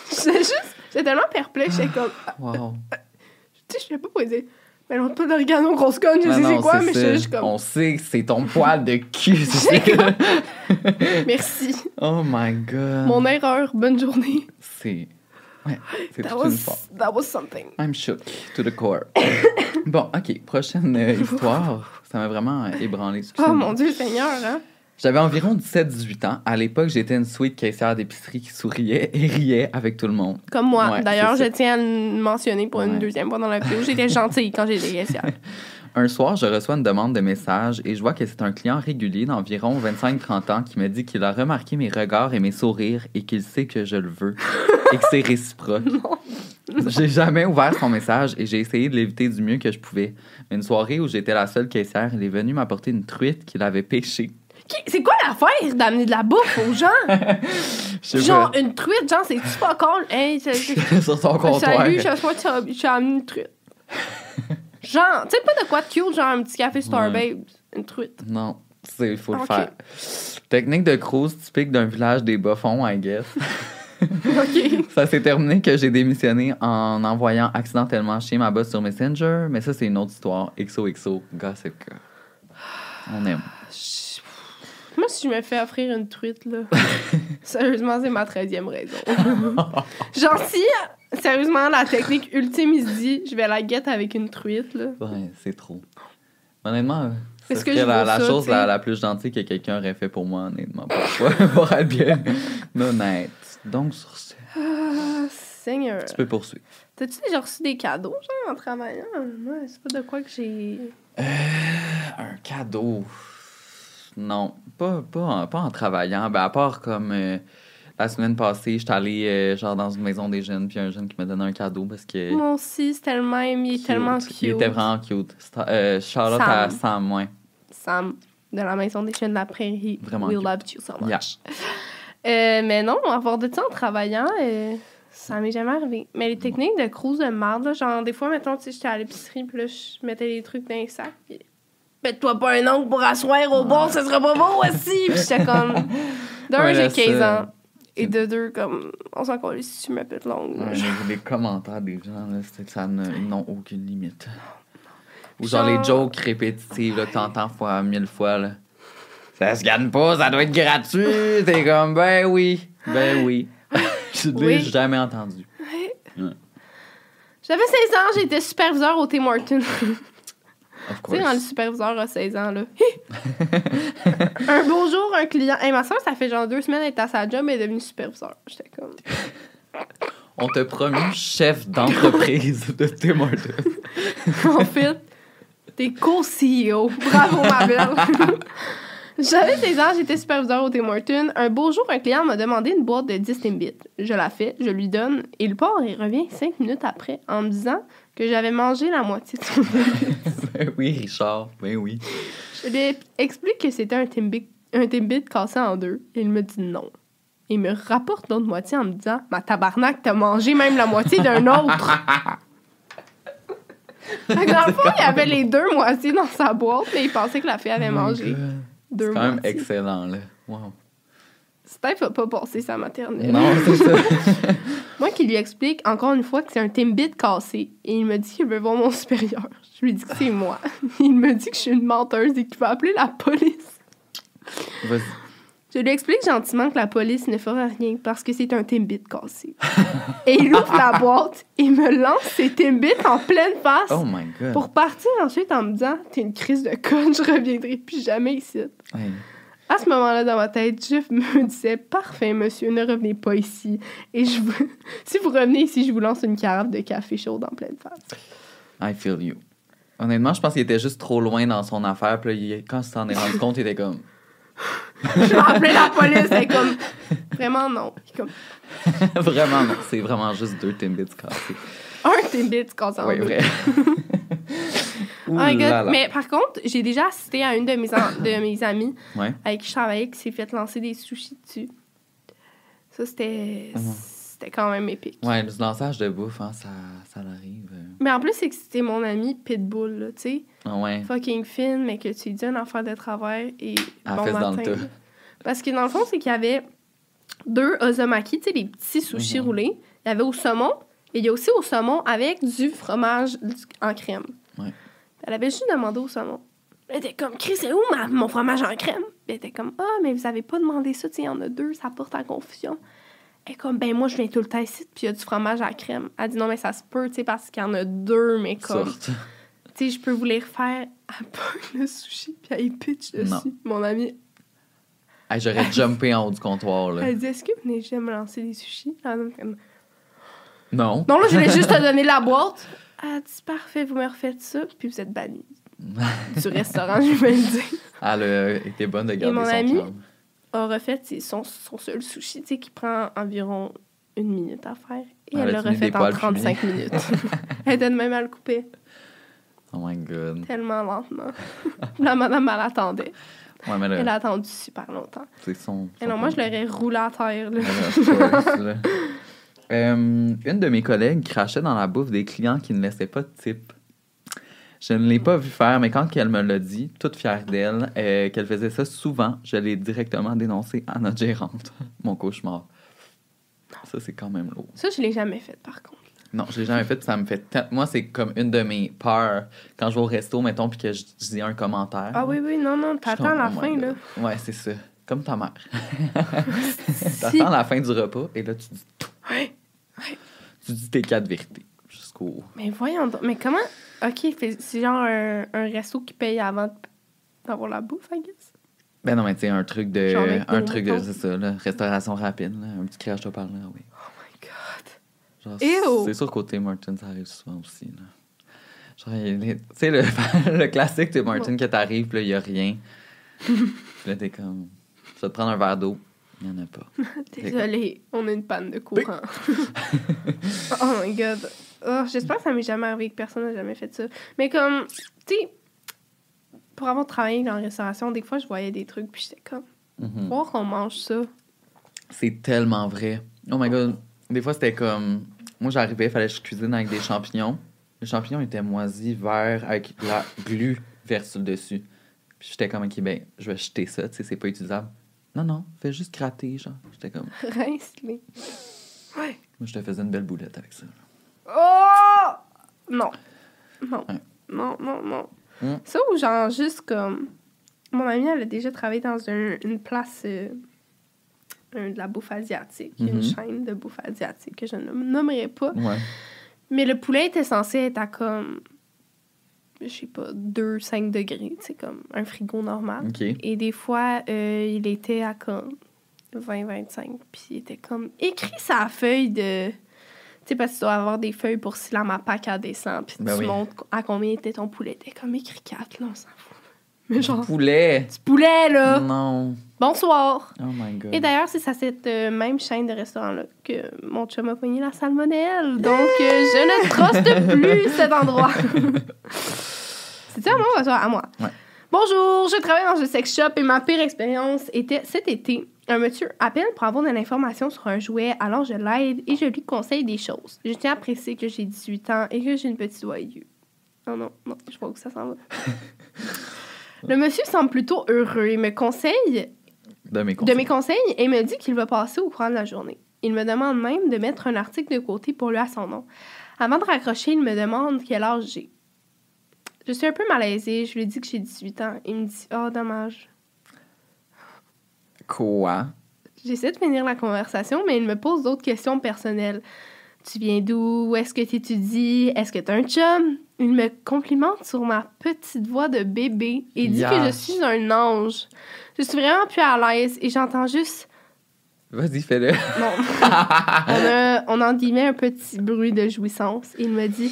J'étais juste. J'étais tellement perplexe, j'étais comme. Wow. Tu sais, je sais pas quoi dire. Mais non, pas d'origano, grosse conne, je sais c'est quoi, mais j'étais juste comme. On sait que c'est ton poil de cul. Merci. oh my god. Mon erreur, bonne journée. C'est. Ouais, c'est That toute une was, fois. that was something. I'm shook to the core. bon, OK. Prochaine euh, histoire. Ça m'a vraiment euh, ébranlé. Oh mon Dieu, Seigneur, hein? J'avais environ 17-18 ans. À l'époque, j'étais une sweet caissière d'épicerie qui souriait et riait avec tout le monde. Comme moi. Ouais, D'ailleurs, je tiens à le mentionner pour une deuxième fois dans la vidéo. J'étais gentille quand j'étais caissière. Un soir, je reçois une demande de message et je vois que c'est un client régulier d'environ 25-30 ans qui me dit qu'il a remarqué mes regards et mes sourires et qu'il sait que je le veux et que c'est réciproque. J'ai jamais ouvert son message et j'ai essayé de l'éviter du mieux que je pouvais. Une soirée où j'étais la seule caissière, il est venu m'apporter une truite qu'il avait pêchée. C'est quoi l'affaire d'amener de la bouffe aux gens? Genre, pas, une truite, genre, c'est-tu pas con? Hey, c'est- c'est- sur son comptoir. salut, je suis amené une truite. Genre, tu sais pas de quoi de cute, genre un petit café Star Ouais. Babes, une truite. Non, c'est- il faut le faire. Technique de cruise typique d'un village des bas-fonds, I guess. OK. Ça s'est terminé que j'ai démissionné en envoyant accidentellement chez ma boss sur Messenger, mais ça, c'est une autre histoire. XOXO, Gossip Girl. On aime. Moi, si je me fais offrir une truite, là, sérieusement, c'est ma 13e raison. genre, si, sérieusement, la technique ultime, il se dit, je vais la guette avec une truite, là. Ouais, c'est trop. Honnêtement, euh, serait je la, vaux la ça, chose la, la plus gentille que quelqu'un aurait fait pour moi, honnêtement. Pour, pour être bien honnête. Donc, sur ce, Ah, Seigneur. tu peux poursuivre. T'as-tu déjà reçu des cadeaux, genre, en travaillant? Moi, c'est pas de quoi que j'ai... Un cadeau. Non, pas, pas, en, pas en travaillant. Ben, à part comme euh, la semaine passée, j'étais allée euh, genre dans une maison des jeunes, puis un jeune qui m'a donné un cadeau parce que. Moi aussi, c'est tellement... Il est cute. tellement cute. Il était vraiment cute. Euh, shout out à Sam. Sam, ouais. Sam, de la maison des chiens de la prairie. Vraiment We cute. love you so much. Yeah. Euh, mais non, avoir de ça en travaillant, ça m'est jamais arrivé. Mais les techniques de cruise de merde, là, genre, des fois, mettons, tu sais, j'étais à l'épicerie, puis là, je mettais des trucs dans les sacs, puis mets-toi pas un ongle pour asseoir au bord, ça sera pas beau aussi! Puis j'étais comme, d'un, Ouais, j'ai 15 ça- ans. Et de deux, comme, on s'en colle si tu m'appelles longue. Ouais, les commentaires des gens, là, c'est- ça n'ont aucune limite. Ou genre Genre- les jokes répétitives là, que t'entends fois mille fois. Là. Ça se gagne pas, ça doit être gratuit. T'es comme, ben oui, ben oui. Je l'ai Oui. jamais entendu. J'avais 16 ans, j'étais superviseur au Tim Hortons. Tu sais, quand le superviseur a 16 ans, là. un beau jour, un client. Hey, ma soeur, ça fait genre deux semaines qu'elle est à sa job, elle est devenue superviseur. J'étais comme. On t'a promu chef d'entreprise de Tim en fait, t'es co-CEO. Bravo, ma belle. J'avais 16 ans, j'étais superviseur au Tim Hortons. Un beau jour, un client m'a demandé une boîte de 10 Timbits. Je la fais, je lui donne. Il part et revient 5 minutes après en me disant que j'avais mangé la moitié de son ben oui, Richard, ben oui. Je lui explique que c'était un Timbit, un Timbit cassé en deux. Il me dit non. Il me rapporte l'autre moitié en me disant Ma tabarnak, t'as mangé même la moitié d'un autre. Fait que dans le fond, il avait les deux moitiés dans sa boîte, mais il pensait que la fille avait mangé deux C'est quand même excellent, là. Wow. Steph a pas passé sa maternelle. Non, c'est ça. Moi qui lui explique encore une fois que c'est un Timbit cassé, et il me dit qu'il veut voir mon supérieur. Je lui dis que c'est moi. Il me dit que je suis une menteuse et qu'il va appeler la police. Vas-y. Je lui explique gentiment que la police ne fera rien parce que c'est un Timbit cassé. Et il ouvre la boîte et me lance ses Timbits en pleine face Oh my god. pour partir ensuite en me disant T'es une crise de conne, je reviendrai plus jamais ici. Hey. À ce moment-là, dans ma tête, je me disais Parfait, monsieur, ne revenez pas ici. Et je vous... si vous revenez ici, je vous lance une carafe de café chaud en pleine face. I feel you. Honnêtement, je pense qu'il était juste trop loin dans son affaire. Puis là, quand il s'en est rendu compte, il était comme. Je vais appeler la police. Est comme Vraiment non. Comme vraiment non, c'est vraiment juste deux Timbits cassés. Un Timbit cassé Oui, vrai. Ouh Oh my God. là là. Mais par contre, j'ai déjà assisté à une de mes, de mes amies Ouais. avec qui je travaillais qui s'est fait lancer des sushis dessus. Ça, c'était Mhm. c'était quand même épique. Ouais, le lançage de bouffe, hein, ça, ça l'arrive. euh. Mais en plus, c'est que c'était mon ami Pitbull, là, tu sais. Ah ouais. Fucking fine, mais que tu lui dis un affaire de travers et Elle bon fesse dans le matin. Parce que dans le fond, c'est qu'il y avait deux ozomaki, tu sais, les petits sushis Mhm. roulés. Il y avait au saumon et il y a aussi au saumon avec du fromage du- en crème. Ouais. Elle avait juste demandé au saumon. Elle était comme, Chris, c'est où ma- mon fromage en crème? Elle était comme, ah, mais vous avez pas demandé ça, tu sais, il y en a deux, ça porte à confusion. Elle est comme, ben moi, je viens tout le temps ici, puis il y a du fromage à crème. Elle dit, non, mais ça se peut, tu sais, parce qu'il y en a deux, mais comme, Sorte. tu sais, je peux vous les refaire à peu le sushi, puis elle pitch dessus. Non. Mon amie, Hey, J'aurais jumpé en haut du comptoir, là. elle dit, est-ce que vous venez jamais me lancer des sushis? Elle dit, comme, Non. non, là, je voulais juste te donner la boîte. Elle dit, parfait, vous me refaites ça, puis vous êtes banni du restaurant, je vais le dire. Elle a été bonne de garder mon son ami? charme. a refait son, son seul sushi, tu sais, qui prend environ une minute à faire. Et Elle a l'a refait en poils 35 minutes. elle était de même à le couper, Oh my god. tellement lentement. La madame, elle attendait. Ouais, mais Elle a attendu super longtemps. c'est son. Et non, moi, je l'aurais roulé à terre. Là. Euh, une de mes collègues crachait dans la bouffe des clients qui ne laissaient pas de type. Je ne l'ai pas vu faire, mais quand elle me l'a dit, toute fière d'elle, euh, qu'elle faisait ça souvent, je l'ai directement dénoncé à notre gérante. Mon cauchemar. Ça, c'est quand même lourd. Ça, je l'ai jamais fait, par contre. Non, je l'ai jamais fait. Ça me fait. Moi, c'est comme une de mes peurs quand je vais au resto, mettons, puis que je, je dis un commentaire. Ah oui, oui, non, non, t'attends la oh fin, là. Ouais, c'est ça. Comme ta mère. Si. T'attends la fin du repas et là, tu dis. Tu dis tes quatre vérités jusqu'au. Mais voyons donc. Mais comment... OK, c'est genre un, un resto qui paye avant d'avoir la bouffe, I guess? Ben non, mais tu sais, un truc de. Genre un truc de. C'est ça, là. Restauration rapide, là. Un petit crash de par là, oui. Oh my God. Genre, c'est sûr Tim Martin, ça arrive souvent aussi, là. Genre, tu sais, le, le classique Tim Martin que t'arrives, là, il y a rien. puis là, t'es comme. Tu vas te prendre un verre d'eau. Il n'y en a pas. Désolée, on a une panne de courant. oh my god. Oh, J'espère que ça m'est jamais arrivé, que personne n'a jamais fait ça. Mais comme, tu sais, pour avoir travaillé dans la restauration, des fois, je voyais des trucs, puis j'étais comme, Mhm. voir qu'on mange ça. C'est tellement vrai. Oh my god. Des fois, c'était comme. Moi, j'arrivais, il fallait que je cuisine avec des champignons. Les champignons étaient moisis, verts, avec la glu verte sur le dessus. Puis j'étais comme, ok, ben, je vais jeter ça, tu sais, c'est pas utilisable. Non, non, fais juste gratter, genre. J'étais comme. Rince-les. Ouais. Moi, je te faisais une belle boulette avec ça. Oh! Non. Non. Ouais. Non, non, non. Mm. Ça ou genre juste comme... Mon amie, elle a déjà travaillé dans un- une place euh, un- de la bouffe asiatique. Une Mhm. chaîne de bouffe asiatique que je ne nommerai pas. Ouais. Mais le poulet était censé être à comme... Je sais pas, 2-5 degrés. C'est comme un frigo normal. Et des fois, euh, il était à comme 20-25. Puis il était comme écrit sa feuille de. Tu sais, parce que tu dois avoir des feuilles pour si la mapac elle descend. Puis Ben tu oui. montres à combien était ton poulet. T'es comme écrit 4, là, on s'en fout. Mais genre, Poulet! du poulet, là. Non. Bonsoir. Oh my god. Et d'ailleurs, c'est à cette euh, même chaîne de restaurants-là que mon chum a pogné la salmonelle. Donc, euh, je ne truste plus cet endroit. C'est-tu à moi ou à moi. Ouais. Bonjour, je travaille dans un sex shop et ma pire expérience était cet été. Un monsieur appelle pour avoir de l'information sur un jouet, alors je l'aide et je lui conseille des choses. Je tiens à préciser que j'ai 18 ans et que j'ai une petite aiguë. Oh non, non, je vois où ça s'en va. Le monsieur semble plutôt heureux et me conseille De mes de conseils. mes conseils et me dit qu'il va passer au courant de la journée. Il me demande même de mettre un article de côté pour lui à son nom. Avant de raccrocher, il me demande quel âge j'ai. Je suis un peu malaisée, je lui dis que j'ai 18 ans. Il me dit Oh, dommage. Quoi? J'essaie de finir la conversation, mais il me pose d'autres questions personnelles. Tu viens d'où? Où est-ce que tu étudies? Est-ce que tu un chum? Il me complimente sur ma petite voix de bébé et dit que je suis un ange. Je suis vraiment plus à l'aise et j'entends juste Vas-y, fais-le. Non. on, a, on en guillemets un petit bruit de jouissance. Il me dit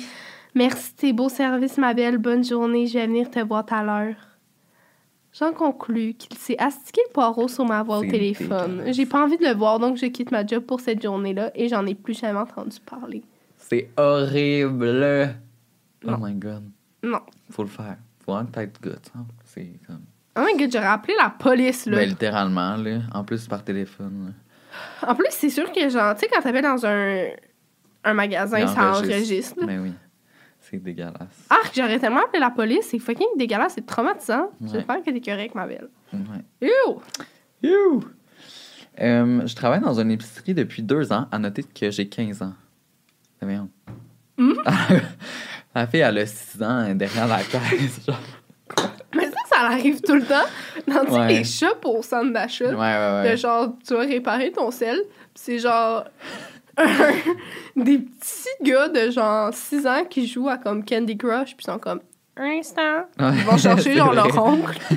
Merci tes beaux services, ma belle. Bonne journée. Je vais venir te voir tout à l'heure. J'en conclus qu'il s'est astiqué le poireau sur ma voix au téléphone. J'ai pas envie de le voir, donc je quitte ma job pour cette journée-là et j'en ai plus jamais entendu parler. C'est horrible. Non. Oh my god. Non. Faut le faire. Faut vraiment que t'aies de good. hein. C'est comme. Oh my god, j'aurais appelé la police, là. Ben, littéralement, là. En plus, par téléphone. là. En plus, c'est sûr que, genre, tu sais, quand t'appelles dans un, un magasin, Il ça enregistre. enregistre. là. Ben oui. C'est dégueulasse. Ah, j'aurais tellement appelé la police. C'est fucking dégueulasse, c'est traumatisant. Ouais. J'espère que t'es correct, ma belle. Ouais. Ew! Euh, je travaille dans une épicerie depuis deux ans. À noter que j'ai 15 ans. Mais voyons. Hmm? la fille, elle a 6 ans derrière la caisse. Genre. Mais ça, ça arrive tout le temps dans Ouais. les shops au centre d'achat. Ouais, ouais, De genre, tu vas réparer ton sel, c'est genre des petits gars de genre 6 ans qui jouent à comme Candy Crush, puis sont comme un instant. Ils vont chercher genre leur oncle.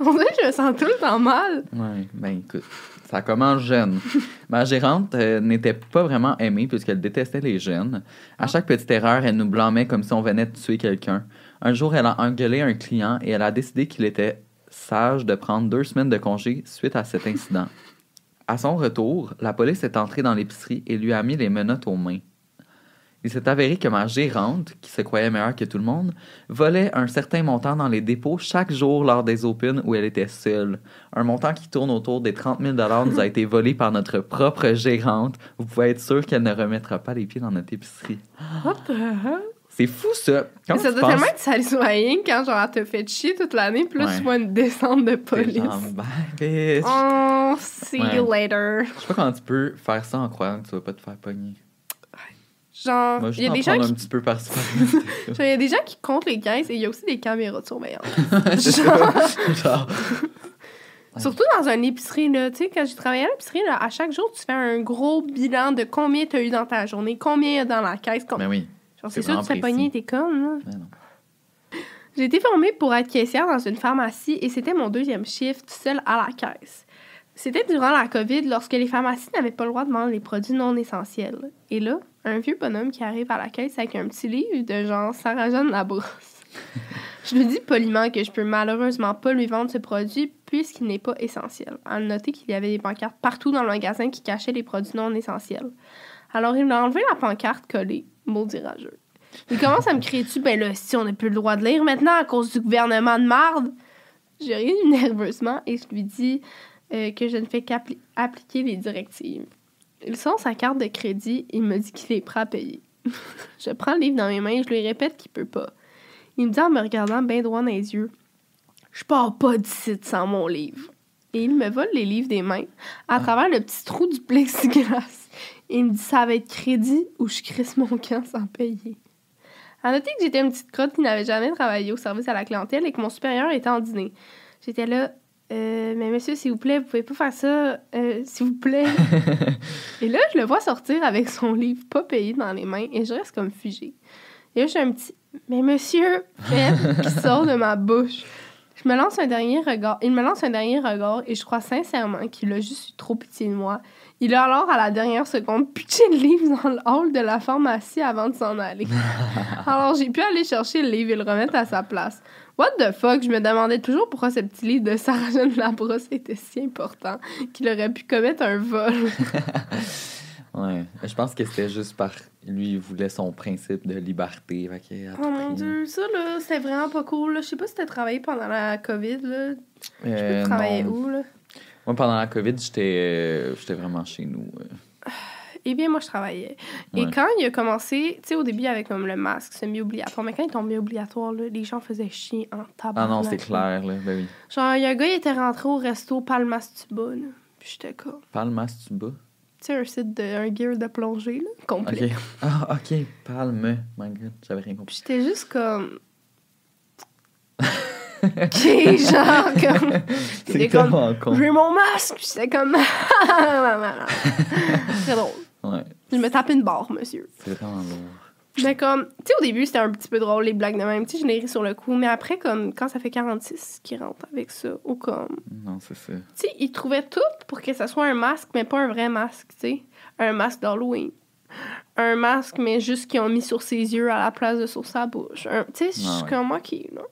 On dirait que je me sens tout le temps mal. Ouais, ben écoute, ça commence jeune. Ma gérante euh, n'était pas vraiment aimée puisqu'elle détestait les jeunes. À chaque petite erreur, elle nous blâmait comme si on venait de tuer quelqu'un. Un jour, elle a engueulé un client et elle a décidé qu'il était sage de prendre deux semaines de congé suite à cet incident. À son retour, la police est entrée dans l'épicerie et lui a mis les menottes aux mains. Il s'est avéré que ma gérante, qui se croyait meilleure que tout le monde, volait un certain montant dans les dépôts chaque jour lors des Open où elle était seule. Un montant qui tourne autour des 30 000 nous a été volé par notre propre gérante. Vous pouvez être sûr qu'elle ne remettra pas les pieds dans notre épicerie. What the hell? C'est fou, ça! Comment ça doit penses- tellement être satisfying quand genre elle te fait chier toute l'année, là Ouais. tu vois une descente de police. genre, bye, bitch. Oh, see you Ouais. later. Je sais pas comment tu peux faire ça en croyant que tu vas pas te faire pogner. Genre, il y a des en gens qui un petit peu. Genre, Il y a des gens qui comptent les caisses et il y a aussi des caméras de surveillance. Genre, Surtout dans une épicerie, là. Tu sais, quand j'ai travaillé à l'épicerie, là, à chaque jour, tu fais un gros bilan de combien tu as eu dans ta journée, combien il y a dans la caisse. com- ben oui. Genre, c'est sûr que tu fais pogner tes connes, là. Ben non. J'ai été formée pour être caissière dans une pharmacie et c'était mon deuxième shift seul à la caisse. C'était durant la COVID lorsque les pharmacies n'avaient pas le droit de vendre les produits non essentiels. Et là, un vieux bonhomme qui arrive à la caisse avec un petit livre de genre Sarah-Jeanne Labrousse. je lui dis poliment que je peux malheureusement pas lui vendre ce produit puisqu'il n'est pas essentiel. À noter qu'il y avait des pancartes partout dans le magasin qui cachaient les produits non essentiels. Alors il m'a enlevé la pancarte collée, maudit rageux. Il commence à me crier dessus, ben là, si on n'a plus le droit de lire maintenant à cause du gouvernement de marde. Je ris nerveusement et je lui dis euh, que je ne fais qu'appliquer les directives. Il sort sa carte de crédit et il me dit qu'il est prêt à payer. je prends le livre dans mes mains et je lui répète qu'il peut pas. Il me dit en me regardant bien droit dans les yeux Je pars pas d'ici sans mon livre. et il me vole les livres des mains à travers le petit trou du plexiglas. Il me dit ça va être crédit ou je crisse mon camp sans payer. À noter que j'étais une petite crotte qui n'avait jamais travaillé au service à la clientèle et que mon supérieur était en dîner. J'étais là, euh, mais monsieur, s'il vous plaît, vous pouvez pas faire ça, euh, s'il vous plaît. et là, je le vois sortir avec son livre pas payé dans les mains et je reste comme figée. Et là, j'ai un petit, mais monsieur, qui sort de ma bouche. Je me lance un dernier regard. Il me lance un dernier regard et je crois sincèrement qu'il a juste eu trop pitié de moi. Il a alors, à la dernière seconde, pitché le livre dans le hall de la pharmacie avant de s'en aller. alors, j'ai pu aller chercher le livre et le remettre à sa place. What the fuck? Je me demandais toujours pourquoi ce petit livre de Sarah Jeanne Labrosse était si important qu'il aurait pu commettre un vol. Ouais. Je pense que c'était juste par. Lui, il voulait son principe de liberté. fait Oh mon dieu, ça là, c'était vraiment pas cool. là. Je sais pas si t'as travaillé pendant la COVID. Là. Tu Euh, peux travailler non. où? Là? Moi, pendant la COVID, j'étais euh, j'étais vraiment chez nous. euh. Eh bien, moi, je travaillais. Et quand il a commencé, tu sais, au début, avec comme le masque semi-obligatoire, mais quand il est tombé obligatoire, là, les gens faisaient chier en Ah tabac. non, c'est clair, là. Ben oui. Genre, il y a un gars, il était rentré au resto Palmastuba, là. Puis j'étais comme... Palmas, tu sais, un site de... un gear de plongée, là, complet. Ok. Ah, ok. Palme. My god, j'avais rien compris. J'étais juste comme... ok, genre, comme... C'est comme... J'ai mon masque! Puis j'étais comme... Très drôle. Ouais, Je me tapais une barre, monsieur. c'est vraiment lourd. Mais comme, tu sais, au début, c'était un petit peu drôle, les blagues de même. Tu sais, je l'ai ri sur le coup. Mais après, comme, quand ça fait 46 qui rentre avec ça, ou comme. Non, c'est ça. Tu sais, ils trouvaient tout pour que ça soit un masque, mais pas un vrai masque, tu sais. Un masque d'Halloween. Un masque, mais juste qu'ils ont mis sur ses yeux à la place de sur sa bouche. Tu sais, je suis Ah ouais. comme, ok, là.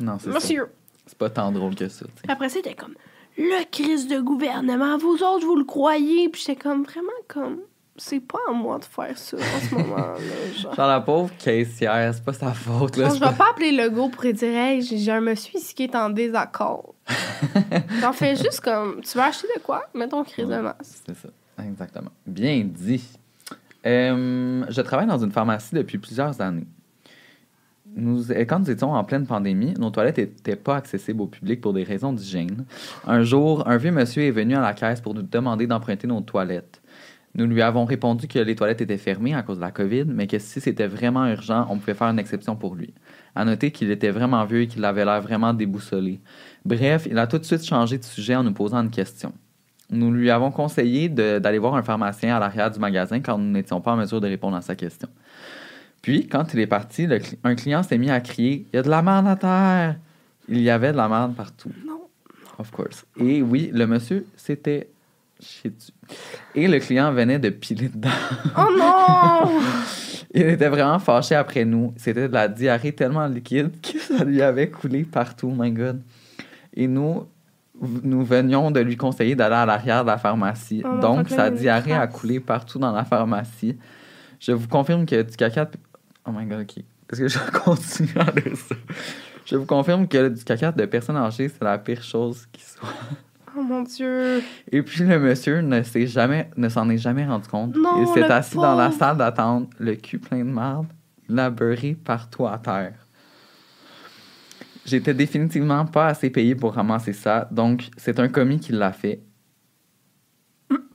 Non, c'est ça. Monsieur. C'est pas tant drôle que ça, après, c'était comme, le crise de gouvernement, vous autres, vous le croyez? Puis j'étais comme, vraiment, comme, c'est pas à moi de faire ça en ce moment-là. Genre. Genre, la pauvre caissière, c'est pas sa faute, là. C'est je vais pas appeler le go pour dire Hey, j'ai un monsieur ici qui est en désaccord. J'en fais juste comme Tu veux acheter de quoi? Mets ton crise de masse. C'est ça, exactement. Bien dit. Euh, je travaille dans une pharmacie depuis plusieurs années. Nous, quand nous étions en pleine pandémie, nos toilettes n'étaient pas accessibles au public pour des raisons d'hygiène. Un jour, un vieux monsieur est venu à la caisse pour nous demander d'emprunter nos toilettes. Nous lui avons répondu que les toilettes étaient fermées à cause de la COVID, mais que si c'était vraiment urgent, on pouvait faire une exception pour lui. À noter qu'il était vraiment vieux et qu'il avait l'air vraiment déboussolé. Bref, il a tout de suite changé de sujet en nous posant une question. Nous lui avons conseillé d'aller voir un pharmacien à l'arrière du magasin quand nous n'étions pas en mesure de répondre à sa question. Puis, quand il est parti, le un client s'est mis à crier Il y a de la merde à terre Il y avait de la merde partout. Non. Of course. Et oui, le monsieur dessus. Et le client venait de piler dedans. Oh non! Il était vraiment fâché après nous. C'était de la diarrhée tellement liquide que ça lui avait coulé partout, my God. Et nous, nous venions de lui conseiller d'aller à l'arrière de la pharmacie. Oh Donc, sa diarrhée a coulé partout dans la pharmacie. Je vous confirme que du caca... de- Oh my God, OK. Est-ce que je continue à dire ça? Je vous confirme que du caca de personnes âgées, c'est la pire chose qui soit. Oh mon Dieu! Et puis le monsieur ne s'est jamais, ne s'en est jamais rendu compte. Non, il s'est assis dans la salle d'attente, le cul plein de marde, la beurré partout à terre. J'étais définitivement pas assez payé pour ramasser ça, donc c'est un commis qui l'a fait.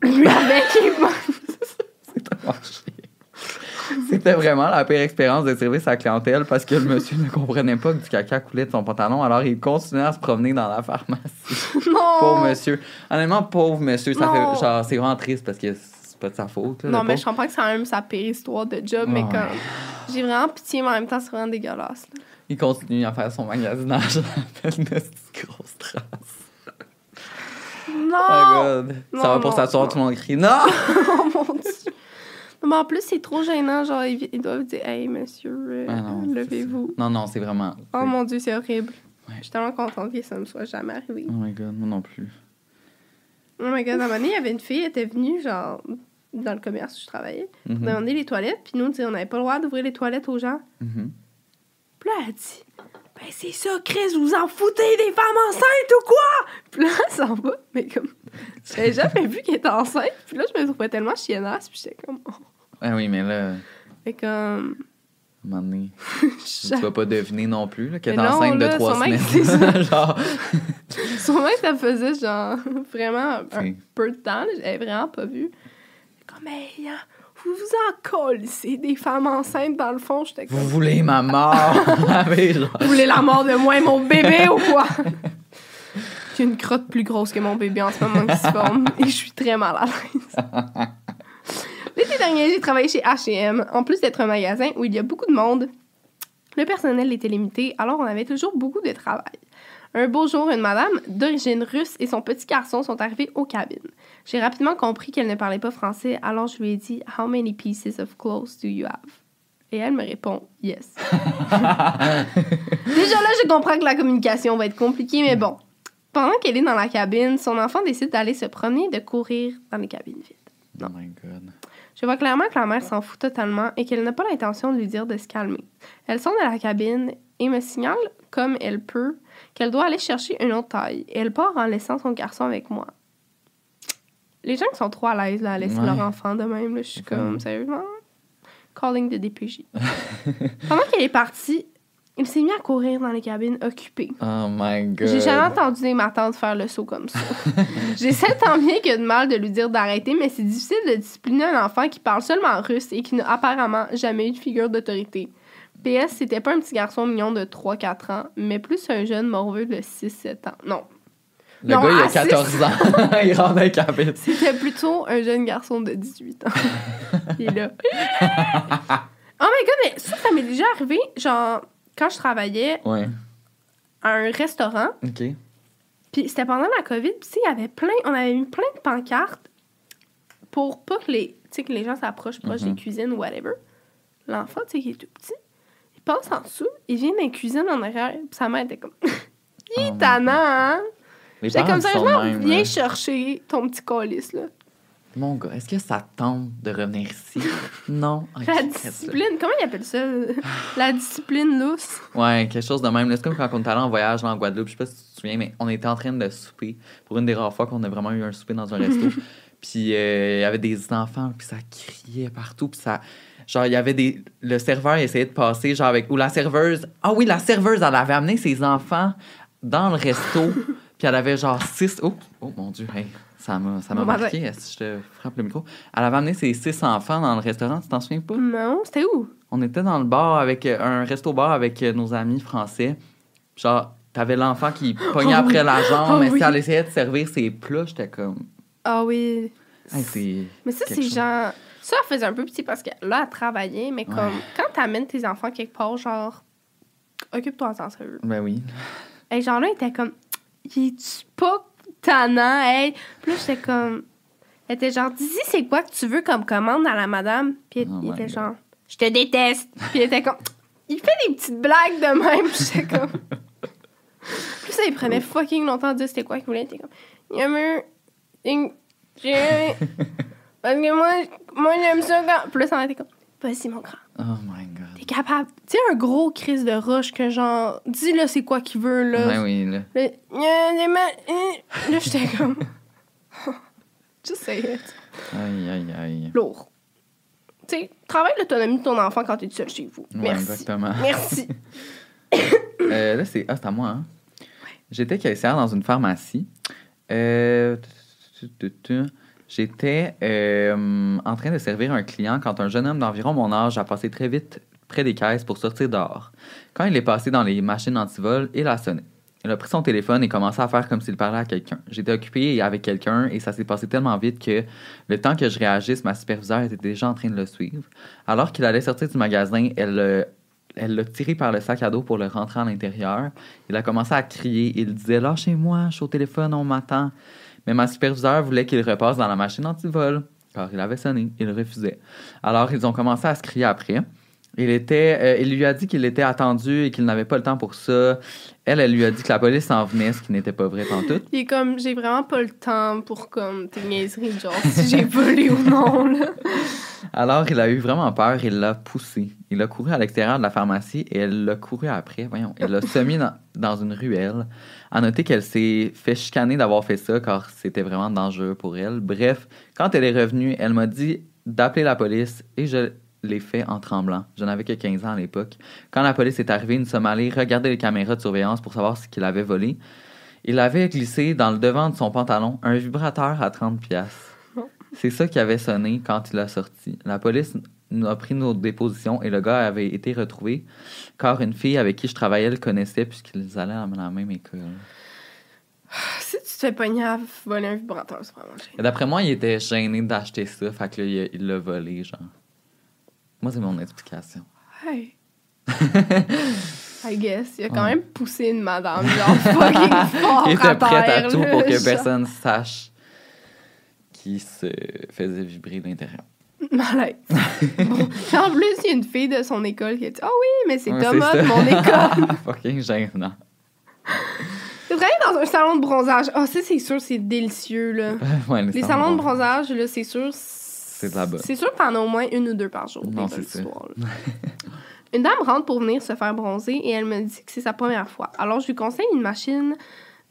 Lui avec, il C'est chier. C'était vraiment la pire expérience de service à la clientèle parce que le monsieur ne comprenait pas que du caca coulait de son pantalon, alors il continuait à se promener dans la pharmacie. Non! Pauvre monsieur. Honnêtement, pauvre monsieur, ça Non. fait genre c'est vraiment triste parce que c'est pas de sa faute. là, Non, mais pauvre. je comprends que c'est quand même sa pire histoire de job, mais Ouais. comme. J'ai vraiment pitié, mais en même temps, c'est vraiment dégueulasse. là. Il continue à faire son magasinage petite grosse trace. Non! Oh my god. Non, ça va pour s'asseoir, tout le monde crie Non! oh mon! Non, mais en plus, c'est trop gênant. Genre, ils, ils doivent dire Hey, monsieur, euh, Ah levez-vous. Non, non, c'est vraiment. Oh mon Dieu, c'est horrible. Ouais. Je suis tellement contente que ça me soit jamais arrivé. Oh my god, moi non plus. Oh my god, à un moment donné, il y avait une fille, elle était venue, genre, dans le commerce où je travaillais, pour Mhm. demander les toilettes, puis nous, on n'avait pas le droit d'ouvrir les toilettes aux gens. Mhm. Puis là, elle dit Ben, c'est ça, Chris, vous en foutez des femmes enceintes ou quoi Puis là, elle s'en va, mais comme, j'avais jamais vu qu'elle était enceinte, puis là, je me trouvais tellement chiennasse, puis j'étais comme, oh. Ah oui, mais là. Fait comme, un moment donné, Je- tu vas pas deviner non plus là, que t'es non, enceinte de trois que semaines. c'est Genre, Sûrement que ça faisait genre vraiment un peu de temps. là, J'avais vraiment pas vu. Comme, hey, hein, vous vous en c'est des femmes enceintes dans le fond. J'étais comme, vous voulez ma mort? Ah vous voulez la mort de moi et mon bébé ou quoi? J'ai une crotte plus grosse que mon bébé en ce moment qui se forme et je suis très mal à l'aise. L'été dernier, j'ai travaillé chez H&M. En plus d'être un magasin où il y a beaucoup de monde, le personnel était limité, alors on avait toujours beaucoup de travail. Un beau jour, une madame d'origine russe et son petit garçon sont arrivés aux cabines. J'ai rapidement compris qu'elle ne parlait pas français, alors je lui ai dit How many pieces of clothes do you have? Et elle me répond Yes. Déjà là, je comprends que la communication va être compliquée, mais bon. Pendant qu'elle est dans la cabine, son enfant décide d'aller se promener et de courir dans les cabines vides. Oh my god. Je vois clairement que la mère s'en fout totalement et qu'elle n'a pas l'intention de lui dire de se calmer. Elle sort de la cabine et me signale, comme elle peut, qu'elle doit aller chercher une autre taille. Et elle part en laissant son garçon avec moi. Les gens qui sont trop à l'aise là, à laisser Ouais. leur enfant de même, là, je suis comme, sérieusement? Calling de DPJ. Pendant qu'elle est partie, il s'est mis à courir dans les cabines occupées. Oh my god. J'ai jamais entendu ma tante faire le saut comme ça. J'essaie tant bien que de mal de lui dire d'arrêter, mais c'est difficile de discipliner un enfant qui parle seulement russe et qui n'a apparemment jamais eu de figure d'autorité. PS, c'était pas un petit garçon mignon de 3-4 ans, mais plus un jeune morveux de 6-7 ans. Non. Le Non, gars, il a 14 ans. il rentre dans cabine. C'était plutôt un jeune garçon de 18 ans. Il est là. oh my god, mais ça, ça m'est déjà arrivé, genre, quand je travaillais Ouais. à un restaurant, OK. Puis c'était pendant la COVID, puis tu sais, il y avait plein, on avait mis plein de pancartes pour pas que les, que les gens s'approchent proche Mhm. des cuisines ou whatever. L'enfant, tu sais, qui est tout petit, il passe en dessous, il vient dans la cuisine en arrière, puis sa mère était comme, il Oh est my tannant, hein? J'étais comme, même, viens là. chercher ton petit colis, là. Mon gars, est-ce que ça te tente de revenir ici? non? La discipline, comment il appelle ça? La discipline lousse? Ouais, quelque chose de même. C'est comme quand on est allé en voyage là, en Guadeloupe, je sais pas si tu te souviens, mais on était en train de souper pour une des rares fois qu'on a vraiment eu un souper dans un resto. puis euh, il y avait des enfants, puis ça criait partout, puis ça. Genre, il y avait des. Le serveur essayait de passer, genre, avec. Ou la serveuse. Ah oui, la serveuse, elle avait amené ses enfants dans le resto, puis elle avait genre six. Oh, oh mon Dieu, hey, ça m'a ça m'a Bon marqué. Que je te frappe le micro? Elle avait amené ses six enfants dans le restaurant, tu t'en souviens pas? Non, c'était où? On était dans le bar avec euh, un resto-bar avec euh, nos amis français. Genre, t'avais l'enfant qui pognait Oh après oui. la jambe, Oh mais oui. si elle essayait de servir ses plats, j'étais comme. Ah oui. Hey. Mais ça, c'est genre. Ça elle faisait un peu petit parce que là, elle travaillait, mais comme quand t'amènes tes enfants quelque part, genre, occupe-toi en sérieux. Ben oui. Et genre là, il était comme, il est-tu pas tannant, hey? Puis là, j'étais comme, elle était genre, dis c'est quoi que tu veux comme commande à la madame? Puis Oh il était God. genre, je te déteste. Puis il était comme, il fait des petites blagues de même. Puis j'étais comme. Puis ça, il prenait fucking longtemps à dire c'était quoi qu'il voulait. Il était comme, Yummer, une- j'ai- Parce que moi, moi j'aime ça quand. Là, ça était comme, vas-y, mon grand. Oh my capable. Tu sais, un gros crise de roche que genre, dis là, c'est quoi qu'il veut, là. Ben oui, là. Ma- euh. Là, j'étais comme. Just say it. Aïe, aïe, aïe. Lourd. Tu sais, travaille l'autonomie de ton enfant quand t'es seul chez vous. Ouais, Merci. exactement. Merci. Euh, là, c'est. Ah, c'est à moi, hein? J'étais caissière dans une pharmacie. Euh. J'étais euh, en train de servir un client quand un jeune homme d'environ mon âge a passé très vite près des caisses pour sortir dehors. Quand il est passé dans les machines antivol, il a sonné. Il a pris son téléphone et commencé à faire comme s'il parlait à quelqu'un. J'étais occupée avec quelqu'un et ça s'est passé tellement vite que le temps que je réagisse, ma superviseure était déjà en train de le suivre. Alors qu'il allait sortir du magasin, elle euh, elle l'a tiré par le sac à dos pour le rentrer à l'intérieur. Il a commencé à crier. Il disait Lâchez-moi, je suis au téléphone, on m'attend. Mais ma superviseure voulait qu'il repasse dans la machine antivol, car il avait sonné. Il refusait. Alors, ils ont commencé à se crier après. Il, était, euh, il lui a dit qu'il était attendu et qu'il n'avait pas le temps pour ça. Elle, elle lui a dit que la police s'en venait, ce qui n'était pas vrai tout. Il est comme, j'ai vraiment pas le temps pour comme tes niaiseries, genre, si j'ai volé ou non, là. Alors, il a eu vraiment peur, il l'a poussé. Il a couru à l'extérieur de la pharmacie et elle l'a couru après. Voyons, elle l'a semé dans, dans une ruelle. À noter qu'elle s'est fait chicaner d'avoir fait ça car c'était vraiment dangereux pour elle. Bref, quand elle est revenue, elle m'a dit d'appeler la police et je, les faits en tremblant. Je n'avais que 15 ans à l'époque. Quand la police est arrivée, nous sommes allés regarder les caméras de surveillance pour savoir ce qu'il avait volé. Il avait glissé dans le devant de son pantalon un vibrateur à 30 pièces. C'est ça qui avait sonné quand il a sorti. La police nous a pris nos dépositions et le gars avait été retrouvé car une fille avec qui je travaillais le connaissait puisqu'ils allaient à la même école. Si tu te fais pogner à voler un vibrateur, c'est vraiment D'après moi, il était gêné d'acheter ça, fait que là, il l'a volé, genre. Moi, c'est mon explication. Hey. I guess. Il a quand Ouais. même poussé une madame, genre fucking fort il était à prêt à tout pour que genre. personne sache qui se faisait vibrer de l'intérieur. Bon. Puis En plus, il y a une fille de son école qui a dit Ah oui, mais c'est Ouais, Thomas c'est de mon école. Fucking gênant. J'ai travaillé dans un salon de bronzage. Ah, ça, c'est sûr, c'est délicieux, là. Ouais, Les salons de bronzage, là, c'est sûr. C'est de la bonne. C'est sûr que t'en as au moins une ou deux par jour. Non, c'est ça. une dame rentre pour venir se faire bronzer et elle me dit que c'est sa première fois. Alors, je lui conseille une machine,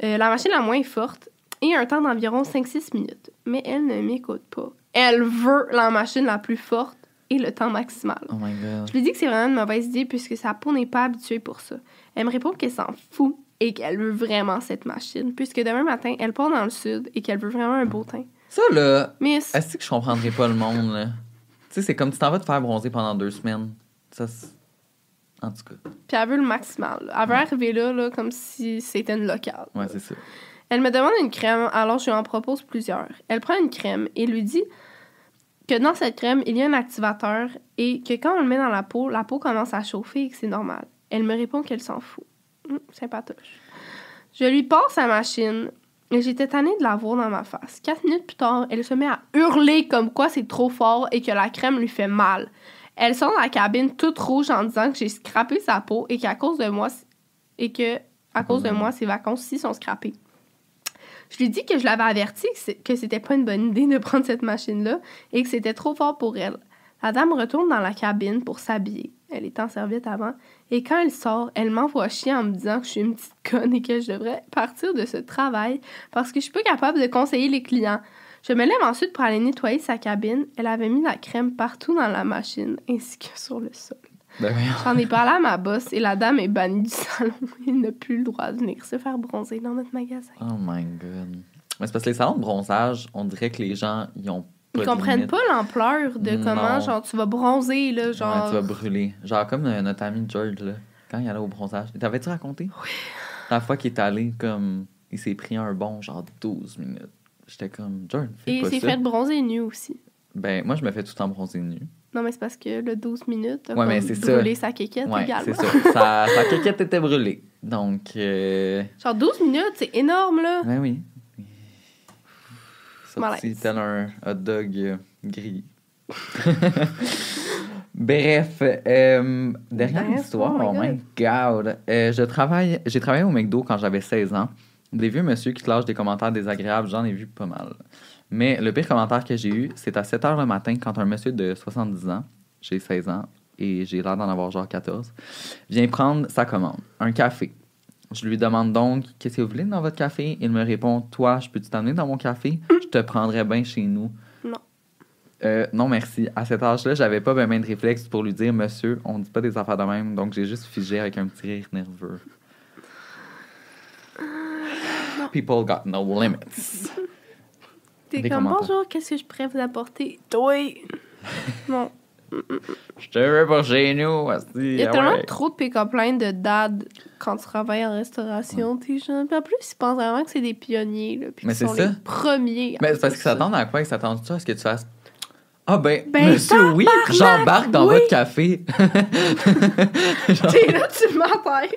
euh, la machine la moins forte, et un temps d'environ 5-6 minutes. Mais elle ne m'écoute pas. Elle veut la machine la plus forte et le temps maximal. Oh my god. Je lui dis que c'est vraiment une mauvaise idée puisque sa peau n'est pas habituée pour ça. Elle me répond qu'elle s'en fout et qu'elle veut vraiment cette machine puisque demain matin, elle part dans le sud et qu'elle veut vraiment un beau teint. Ça, là, Miss, est-ce que je comprendrais pas le monde, là? Tu sais, c'est comme tu t'en vas te faire bronzer pendant deux semaines. Ça, c'est- En tout cas, puis elle veut le maximal. là. Elle veut arriver là, là comme si c'était une locale. ouais, c'est ça. Elle me demande une crème, alors je lui en propose plusieurs. Elle prend une crème et lui dit que dans cette crème, il y a un activateur et que quand on le met dans la peau, la peau commence à chauffer et que c'est normal. Elle me répond qu'elle s'en fout. Hum, sympatoche. Je lui passe sa machine j'étais tannée de la voir dans ma face. Quatre minutes plus tard, elle se met à hurler comme quoi c'est trop fort et que la crème lui fait mal. Elle sort de la cabine toute rouge en disant que j'ai scrappé sa peau et qu'à cause de moi, et que à cause de moi, ses vacances-ci sont scrappées. Je lui dis que je l'avais averti que c'était pas une bonne idée de prendre cette machine-là et que c'était trop fort pour elle. La dame retourne dans la cabine pour s'habiller. Elle est en serviette avant. Et quand elle sort, elle m'envoie chier en me disant que je suis une petite conne et que je devrais partir de ce travail parce que je suis pas capable de conseiller les clients. Je me lève ensuite pour aller nettoyer sa cabine. Elle avait mis la crème partout dans la machine ainsi que sur le sol. Ben. J'en ai parlé à ma boss et la dame est bannie du salon. Elle n'a plus le droit de venir se faire bronzer dans notre magasin. Oh my god. Mais c'est parce que les salons de bronzage, on dirait que les gens, ils ont pas Ils comprennent pas l'ampleur de Non. comment, genre, tu vas bronzer, là, genre... Ouais, tu vas brûler. Genre comme euh, notre ami George, là, quand il allait au bronzage. T'avais-tu raconté? Oui. La fois qu'il est allé, comme, il s'est pris un bon, genre 12 minutes. J'étais comme, George, fais Et il s'est ça. fait bronzer nu aussi. Ben, moi, je me fais tout le temps bronzer nu. Non, mais c'est parce que le 12 minutes a Ouais, mais c'est ça. brûlé sa kékette Ouais, également. c'est ça. sa, sa quéquette était brûlée. Donc, euh, Genre 12 minutes, c'est énorme, là. ben oui. Sorti tel un hot dog euh, grillé. Bref, euh, dernière histoire, oh oh my my god. Euh, je travaille, j'ai travaillé au McDo quand j'avais 16 ans. Des vieux monsieur qui te lâchent des commentaires désagréables, j'en ai vu pas mal. Mais le pire commentaire que j'ai eu, c'est à 7 h le matin quand un monsieur de 70 ans, j'ai 16 ans et j'ai l'air d'en avoir genre 14, vient prendre sa commande, un café. Je lui demande donc qu'est-ce que vous voulez dans votre café? Il me répond Toi, je peux-tu t'amener dans mon café? Je te prendrais bien chez nous. Non. Euh, non, merci. À cet âge-là, j'avais pas ben de réflexe pour lui dire Monsieur, on dit pas des affaires de même, donc j'ai juste figé avec un petit rire nerveux. People got no limits. T'es comme, bonjour, qu'est-ce que je pourrais vous apporter? Toi! non. Je te veux pas chez nous. Il y a ah tellement ouais. trop de pick-up de dad quand tu travailles en restauration, t'es genre... Puis en plus, ils pensent vraiment que c'est des pionniers, là, puis Mais c'est sont ça. les premiers. Mais c'est parce qu'ils s'attendent à quoi Ils s'attendent à ce que tu fasses Ah ben, Ben, monsieur, oui, j'embarque dans oui. votre café. Genre, T'es là, tu m'enterres.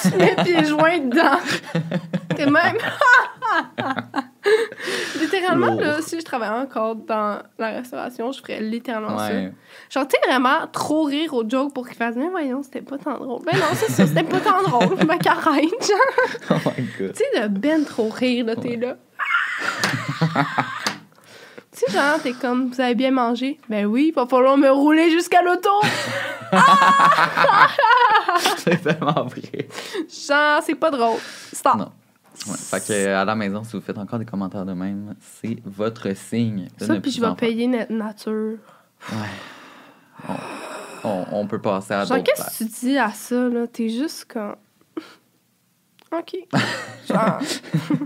Tu mets tes joints dedans. T'es même. littéralement, Lourd. là, si je travaillais encore dans la restauration, je ferais littéralement ouais. ça. Genre, tu vraiment trop rire aux jokes pour qu'ils fassent, mais voyons, c'était pas tant drôle. Ben non, c'est ça, c'était pas tant drôle. Me carré, genre. Oh my god. Tu sais, de ben trop rire, là, t'es là. Tu sais, genre, t'es comme, vous avez bien mangé? Ben oui, il va falloir me rouler jusqu'à l'auto. c'est tellement vrai. Genre, c'est pas drôle. Stop. Non. Ouais. Fait que à la maison, si vous faites encore des commentaires de même, c'est votre signe. de Ça, ne puis je vais payer notre nature. Ouais. on, on- on peut passer à Genre, d'autres qu'est-ce places. que tu dis à ça, là? T'es juste comme. OK. Genre.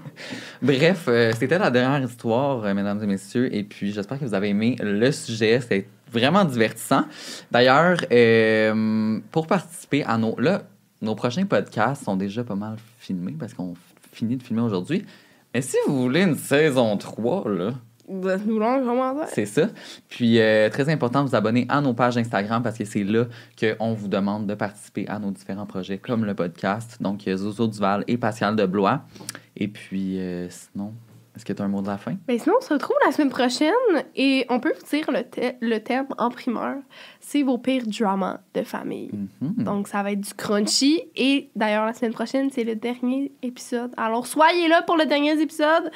Bref, euh, c'était la dernière histoire, euh, mesdames et messieurs, et puis j'espère que vous avez aimé le sujet. C'était vraiment divertissant. D'ailleurs, euh, pour participer à nos... Là, nos prochains podcasts sont déjà pas mal filmés parce qu'on finit de filmer aujourd'hui. Mais si vous voulez une saison 3, là, nous l'avons commentaire. c'est ça. Puis, euh, très important de vous abonner à nos pages Instagram parce que c'est là qu'on vous demande de participer à nos différents projets comme le podcast. Donc, Zozo Duval et Pascal de Blois. Et puis, euh, sinon, est-ce que tu as un mot de la fin? Ben sinon, on se retrouve la semaine prochaine et on peut vous dire le, thè- le thème en primeur. C'est vos pires dramas de famille. Mhm. Donc, ça va être du crunchy. Et d'ailleurs, la semaine prochaine, c'est le dernier épisode. Alors, soyez là pour le dernier épisode.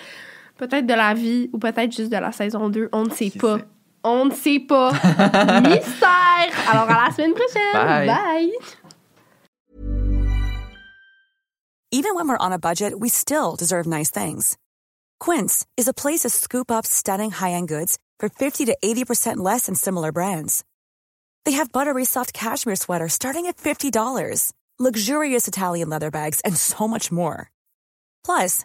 Peut-être de la vie ou peut-être juste de la saison 2. On ne sait Qui pas. sait? On ne sait pas. Mystère! Alors, à la semaine prochaine. Bye. Bye. Even when we're on a budget, we still deserve nice things. Quince is a place to scoop up stunning high-end goods for 50 to 80% less than similar brands. They have buttery soft cashmere sweaters starting at $50, luxurious Italian leather bags, and so much more. Plus,